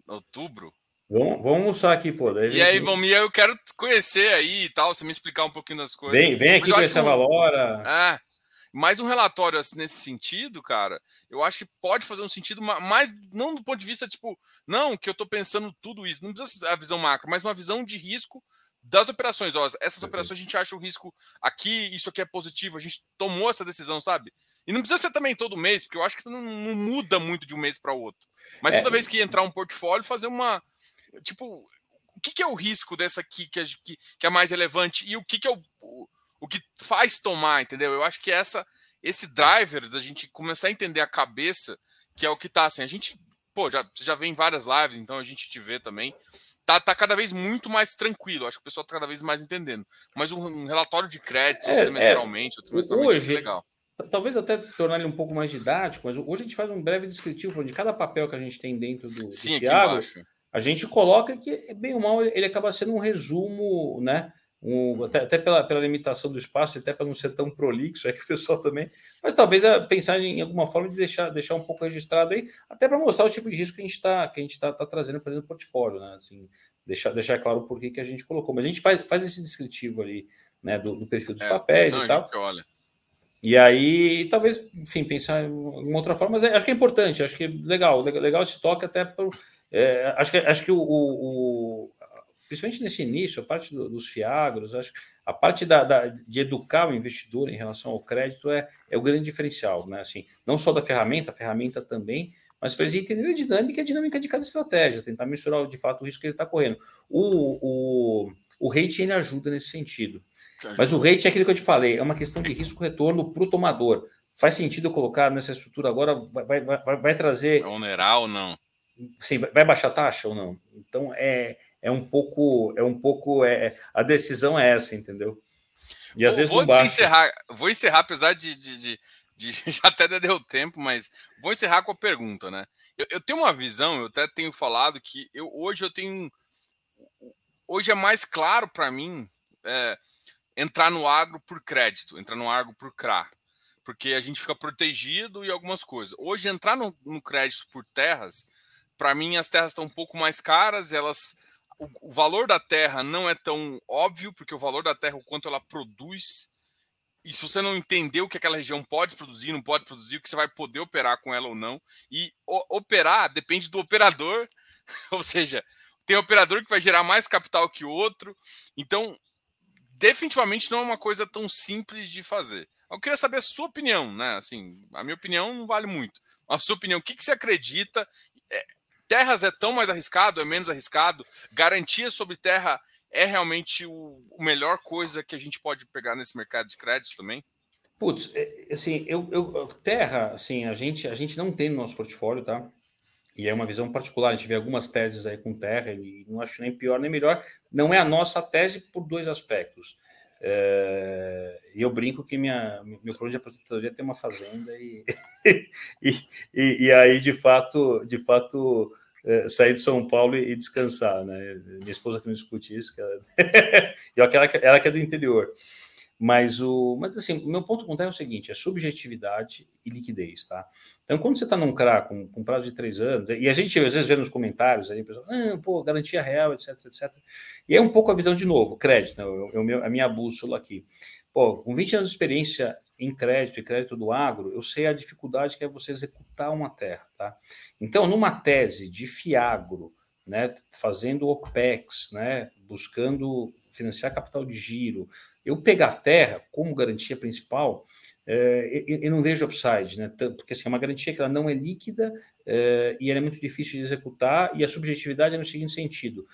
outubro. Vamos, vamos almoçar aqui, pô. Daí e aí, vamos, eu quero conhecer aí e tal, você me explicar um pouquinho das coisas. Vem, vem aqui conhecer a Valora. É, mais um relatório assim, nesse sentido, cara, eu acho que pode fazer um sentido, mas não do ponto de vista, tipo, não, que eu tô pensando tudo isso, não precisa a visão macro, mas uma visão de risco das operações. Ó, essas uhum. operações a gente acha o risco aqui, isso aqui é positivo, a gente tomou essa decisão, sabe? E não precisa ser também todo mês, porque eu acho que não, não muda muito de um mês para outro. Mas é. toda vez que entrar um portfólio, fazer uma. Tipo, o que, que é o risco dessa aqui que é, que, que é mais relevante e o que, que é o, o o que faz tomar, entendeu? Eu acho que essa esse driver da gente começar a entender a cabeça, que é o que tá assim, a gente, pô, já você já vem em várias lives, então a gente te vê também. Tá, tá cada vez muito mais tranquilo, acho que o pessoal tá cada vez mais entendendo. Mas um, um relatório de crédito é, semestralmente, é, trimestralmente, hoje, é legal. Talvez até tornar ele um pouco mais didático, mas hoje a gente faz um breve descritivo de cada papel que a gente tem dentro do, Sim, do Thiago, a gente coloca que, bem ou mal, ele acaba sendo um resumo, né? um, até, até pela, pela, limitação do espaço, até para não ser tão prolixo, é que o pessoal também. Mas talvez é pensar em alguma forma de deixar, deixar um pouco registrado aí, até para mostrar o tipo de risco que a gente está tá, tá trazendo para dentro do portfólio, né? Assim, deixar, deixar claro por que, que a gente colocou. Mas a gente faz, faz esse descritivo ali, né, do, do perfil dos é, papéis não, e tal. olha. E aí, talvez, enfim, pensar em uma outra forma, mas é, acho que é importante, acho que é legal, legal esse toque até para. É, acho que, acho que o, o, principalmente nesse início, a parte do, dos fiagros, acho a parte da, da, de educar o investidor em relação ao crédito é, é o grande diferencial, né? Assim, não só da ferramenta, a ferramenta também, mas para eles entenderem a dinâmica a dinâmica de cada estratégia, tentar mensurar de fato o risco que ele está correndo. O, o, o rating ele ajuda nesse sentido. Mas o rate é aquilo que eu te falei, é uma questão de risco-retorno para o tomador. Faz sentido eu colocar nessa estrutura agora? Vai, vai, vai, vai trazer. Onerar ou não? Sim, vai baixar a taxa ou não? Então, é, é um pouco, é um pouco, é, a decisão é essa, entendeu? E às vou, vezes vou não encerrar, vou encerrar, apesar de, de, de, de, já até deu tempo, mas vou encerrar com a pergunta, né? Eu, eu, tenho uma visão, eu até tenho falado que eu, hoje eu tenho, hoje é mais claro para mim é, entrar no agro por crédito, entrar no agro por CRA, porque a gente fica protegido e algumas coisas. Hoje entrar no, no crédito por terras, para mim as terras estão um pouco mais caras, elas o, o, valor da terra não é tão óbvio, porque o valor da terra, o quanto ela produz, e se você não entender o que aquela região pode produzir, não pode produzir, o que você vai poder operar com ela ou não, e o, operar depende do operador, ou seja, tem operador que vai gerar mais capital que outro, então definitivamente não é uma coisa tão simples de fazer. Eu queria saber a sua opinião, né? Assim, a minha opinião não vale muito. A sua opinião, o que, que você acredita? É, terras é tão mais arriscado, é menos arriscado? Garantia sobre terra é realmente o, o melhor coisa que a gente pode pegar nesse mercado de crédito também? Putz, é, assim, eu, eu, terra, assim, a gente, a gente não tem no nosso portfólio, tá? E é uma visão particular. A gente vê algumas teses aí com terra e não acho nem pior nem melhor. Não é a nossa tese por dois aspectos. É, eu brinco que minha, meu plano de aposentadoria tem uma fazenda e, e, e, e, aí de fato, de fato é, sair de São Paulo e, descansar, né? Minha esposa que não discute isso, que ela, ela, ela que é do interior. Mas o, mas assim, o meu ponto contar é o seguinte: é subjetividade e liquidez, tá? Então, quando você está num CRA com, com prazo de três anos, e a gente às vezes vê nos comentários aí, pessoal, ah, pô, garantia real, etc, etc. E é um pouco a visão de novo, crédito, né? Eu, eu, a minha bússola aqui. Pô, com 20 anos de experiência em crédito e crédito do agro, eu sei a dificuldade que é você executar uma terra, tá? Então, numa tese de Fiagro, né, fazendo OPEX, né, buscando financiar capital de giro, eu pegar terra como garantia principal, é, eu, não vejo upside, né? Porque assim, é uma garantia que ela não é líquida é, e ela é muito difícil de executar, e a subjetividade é no seguinte sentido: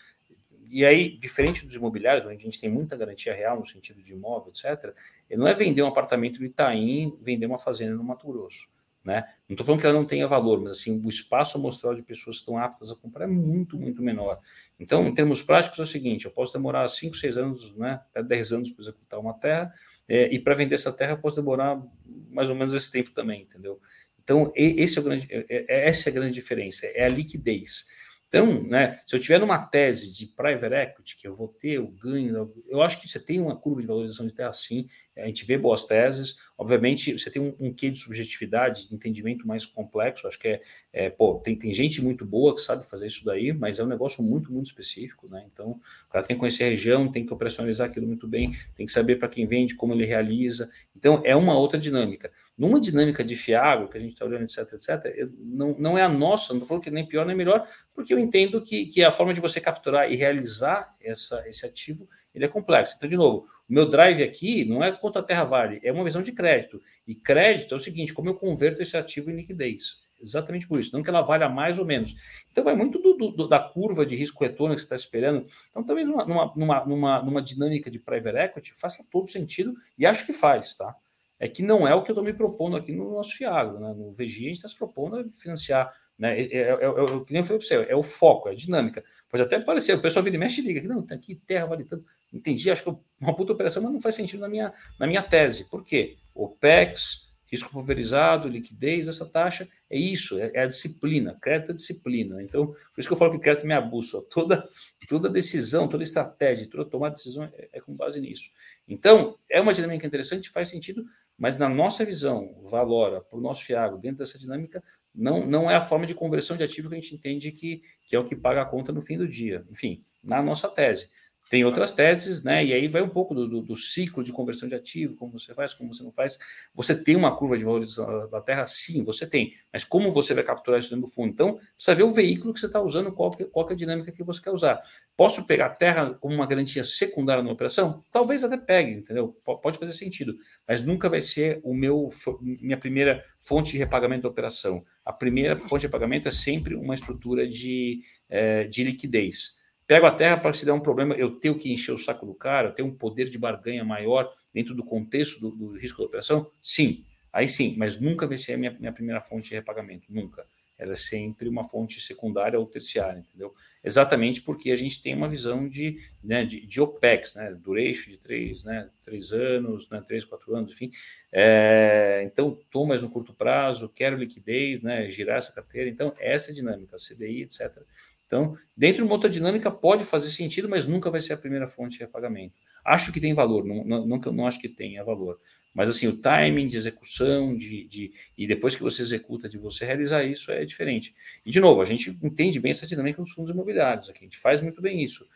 e aí, diferente dos imobiliários, onde a gente tem muita garantia real no sentido de imóvel, etc., não é vender um apartamento no Itaim, vender uma fazenda no Mato Grosso. Né? Não estou falando que ela não tenha valor, mas assim, o espaço amostral de pessoas que estão aptas a comprar é muito, muito menor. Então, em termos práticos, é o seguinte: eu posso demorar 5, 6 anos, né, até 10 anos para executar uma terra, é, e para vender essa terra posso demorar mais ou menos esse tempo também, entendeu? Então, esse é o grande, é, é, essa é a grande diferença, é a liquidez. Então, né, se eu tiver numa tese de private equity, que eu vou ter o ganho, eu acho que você tem uma curva de valorização de terra sim, a gente vê boas teses, obviamente você tem um, um quê de subjetividade, de entendimento mais complexo, acho que é, é, pô, tem, tem gente muito boa que sabe fazer isso daí, mas é um negócio muito, muito específico, né, então o cara tem que conhecer a região, tem que operacionalizar aquilo muito bem, tem que saber para quem vende, como ele realiza, então é uma outra dinâmica. Numa dinâmica de fiago, que a gente está olhando, etc, etc, não, não é a nossa, não falando que nem pior nem melhor, porque eu entendo que, que a forma de você capturar e realizar essa, esse ativo ele é complexo. Então, de novo, o meu drive aqui não é quanto a terra vale, é uma visão de crédito. E crédito é o seguinte: como eu converto esse ativo em liquidez? Exatamente por isso, não que ela valha mais ou menos. Então, vai muito do, do, da curva de risco retorno que você está esperando. Então, também numa, numa, numa, numa dinâmica de private equity, faça todo sentido e acho que faz, tá? É que não é o que eu estou me propondo aqui no nosso Fiagro. Né? No VG, a gente está se propondo a financiar. Né? É, é, é, é, o nem eu falei para você, é o foco, é a dinâmica. Pode até parecer, o pessoal vira e mexe e liga, não, tá aqui terra vale tanto. Entendi, acho que é uma puta operação, mas não faz sentido na minha, na minha tese. Por quê? OPEX, risco pulverizado, liquidez, essa taxa, é isso, é, é, a disciplina, crédito é disciplina. Então, por isso que eu falo que crédito é minha bússola. Toda, toda decisão, toda estratégia, toda tomada de decisão é, é com base nisso. Então, é uma dinâmica interessante, faz sentido, mas na nossa visão, valora para o nosso Fiago, dentro dessa dinâmica, não, não é a forma de conversão de ativo que a gente entende que, que é o que paga a conta no fim do dia. Enfim, na nossa tese. Tem outras teses, né? E aí vai um pouco do, do, do, ciclo de conversão de ativo, como você faz, como você não faz. Você tem uma curva de valorização da terra? Sim, você tem. Mas como você vai capturar isso dentro do fundo? Então, precisa ver o veículo que você está usando, qual que, qual que é a dinâmica que você quer usar. Posso pegar a terra como uma garantia secundária na operação? Talvez até pegue, entendeu? Pode fazer sentido. Mas nunca vai ser o meu minha primeira fonte de repagamento da operação. A primeira fonte de repagamento é sempre uma estrutura de, é, de liquidez. Pego a terra para se dar um problema, eu tenho que encher o saco do cara, eu tenho um poder de barganha maior dentro do contexto do, do risco da operação? Sim, aí sim, mas nunca vai ser a minha, minha primeira fonte de repagamento, nunca. Ela é sempre uma fonte secundária ou terciária, entendeu? Exatamente porque a gente tem uma visão de, né, de, de OPEX, né, duration de três, né, três anos, né, três, quatro anos, enfim. É, então, estou mais no curto prazo, quero liquidez, né, girar essa carteira. Então, essa é a dinâmica, CDI, etc. Então, dentro de uma outra dinâmica pode fazer sentido, mas nunca vai ser a primeira fonte de repagamento. Acho que tem valor, não, não, não, não acho que tenha valor. Mas assim, o timing de execução, de, de, e depois que você executa, de você realizar isso é diferente. E, de novo, a gente entende bem essa dinâmica dos fundos imobiliários aqui, a gente faz muito bem isso.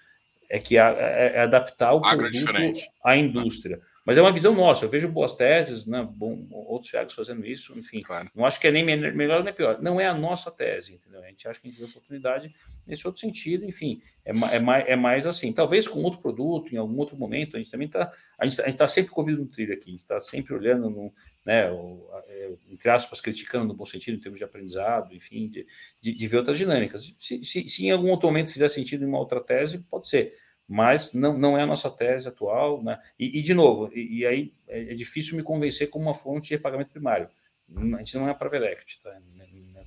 É que é, é, é adaptar o Agro produto é à indústria. Mas é uma visão nossa. Eu vejo boas teses, né? Bom, outros fiagos fazendo isso, enfim. Claro. Não acho que é nem melhor nem pior. Não é a nossa tese, entendeu? A gente acha que a gente tem oportunidade nesse outro sentido, enfim. É, é, mais, é mais assim. Talvez com outro produto, em algum outro momento, a gente também está. A gente está sempre com o ouvido no trilho aqui, a gente está sempre olhando, no, né, o, é, entre aspas, criticando no bom sentido, em termos de aprendizado, enfim, de, de, de ver outras dinâmicas. Se, se, se em algum outro momento fizer sentido em uma outra tese, pode ser mas não, não é a nossa tese atual. Né? E, e de novo, e, e aí é, é, difícil me convencer como uma fonte de pagamento primário. A gente não é para Velect, tá?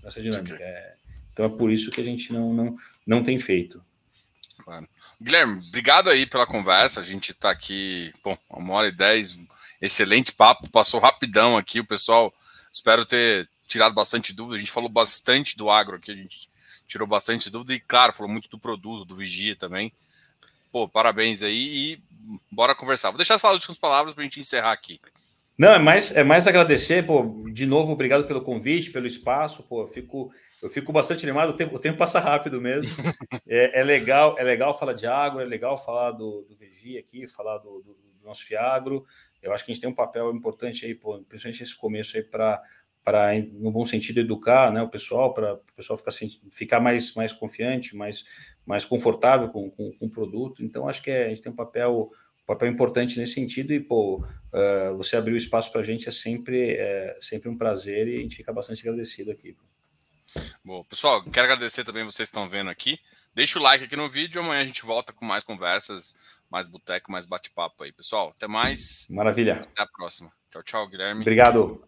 nessa dinâmica. É, então é por isso que a gente não, não, não tem feito. Claro. Guilherme, obrigado aí pela conversa. A gente está aqui, bom, uma hora e dez, excelente papo, passou rapidão aqui. O pessoal, espero ter tirado bastante dúvida. A gente falou bastante do agro aqui, a gente tirou bastante dúvida e, claro, falou muito do produto, do Vigia também pô, parabéns aí e bora conversar. Vou deixar as últimas palavras para a gente encerrar aqui. Não, é mais, é mais agradecer, pô, de novo, obrigado pelo convite, pelo espaço, pô, eu fico, eu fico bastante animado, o tempo, o tempo passa rápido mesmo. É, é, legal, é legal falar de água, é legal falar do, do VG aqui, falar do, do, do, nosso Fiagro. Eu acho que a gente tem um papel importante aí, pô, principalmente esse começo aí para para, no bom sentido, educar né, o pessoal, para o pessoal ficar, ficar mais, mais confiante, mais, mais confortável com, com, com o produto. Então, acho que é, a gente tem um papel, um papel importante nesse sentido e, pô, uh, você abrir o espaço para a gente é sempre, é sempre um prazer e a gente fica bastante agradecido aqui. Bom, pessoal, quero agradecer também vocês que estão vendo aqui. Deixa o like aqui no vídeo, amanhã a gente volta com mais conversas, mais boteco, mais bate-papo aí, pessoal. Até mais. Maravilha. Até a próxima. Tchau, tchau, Guilherme. Obrigado.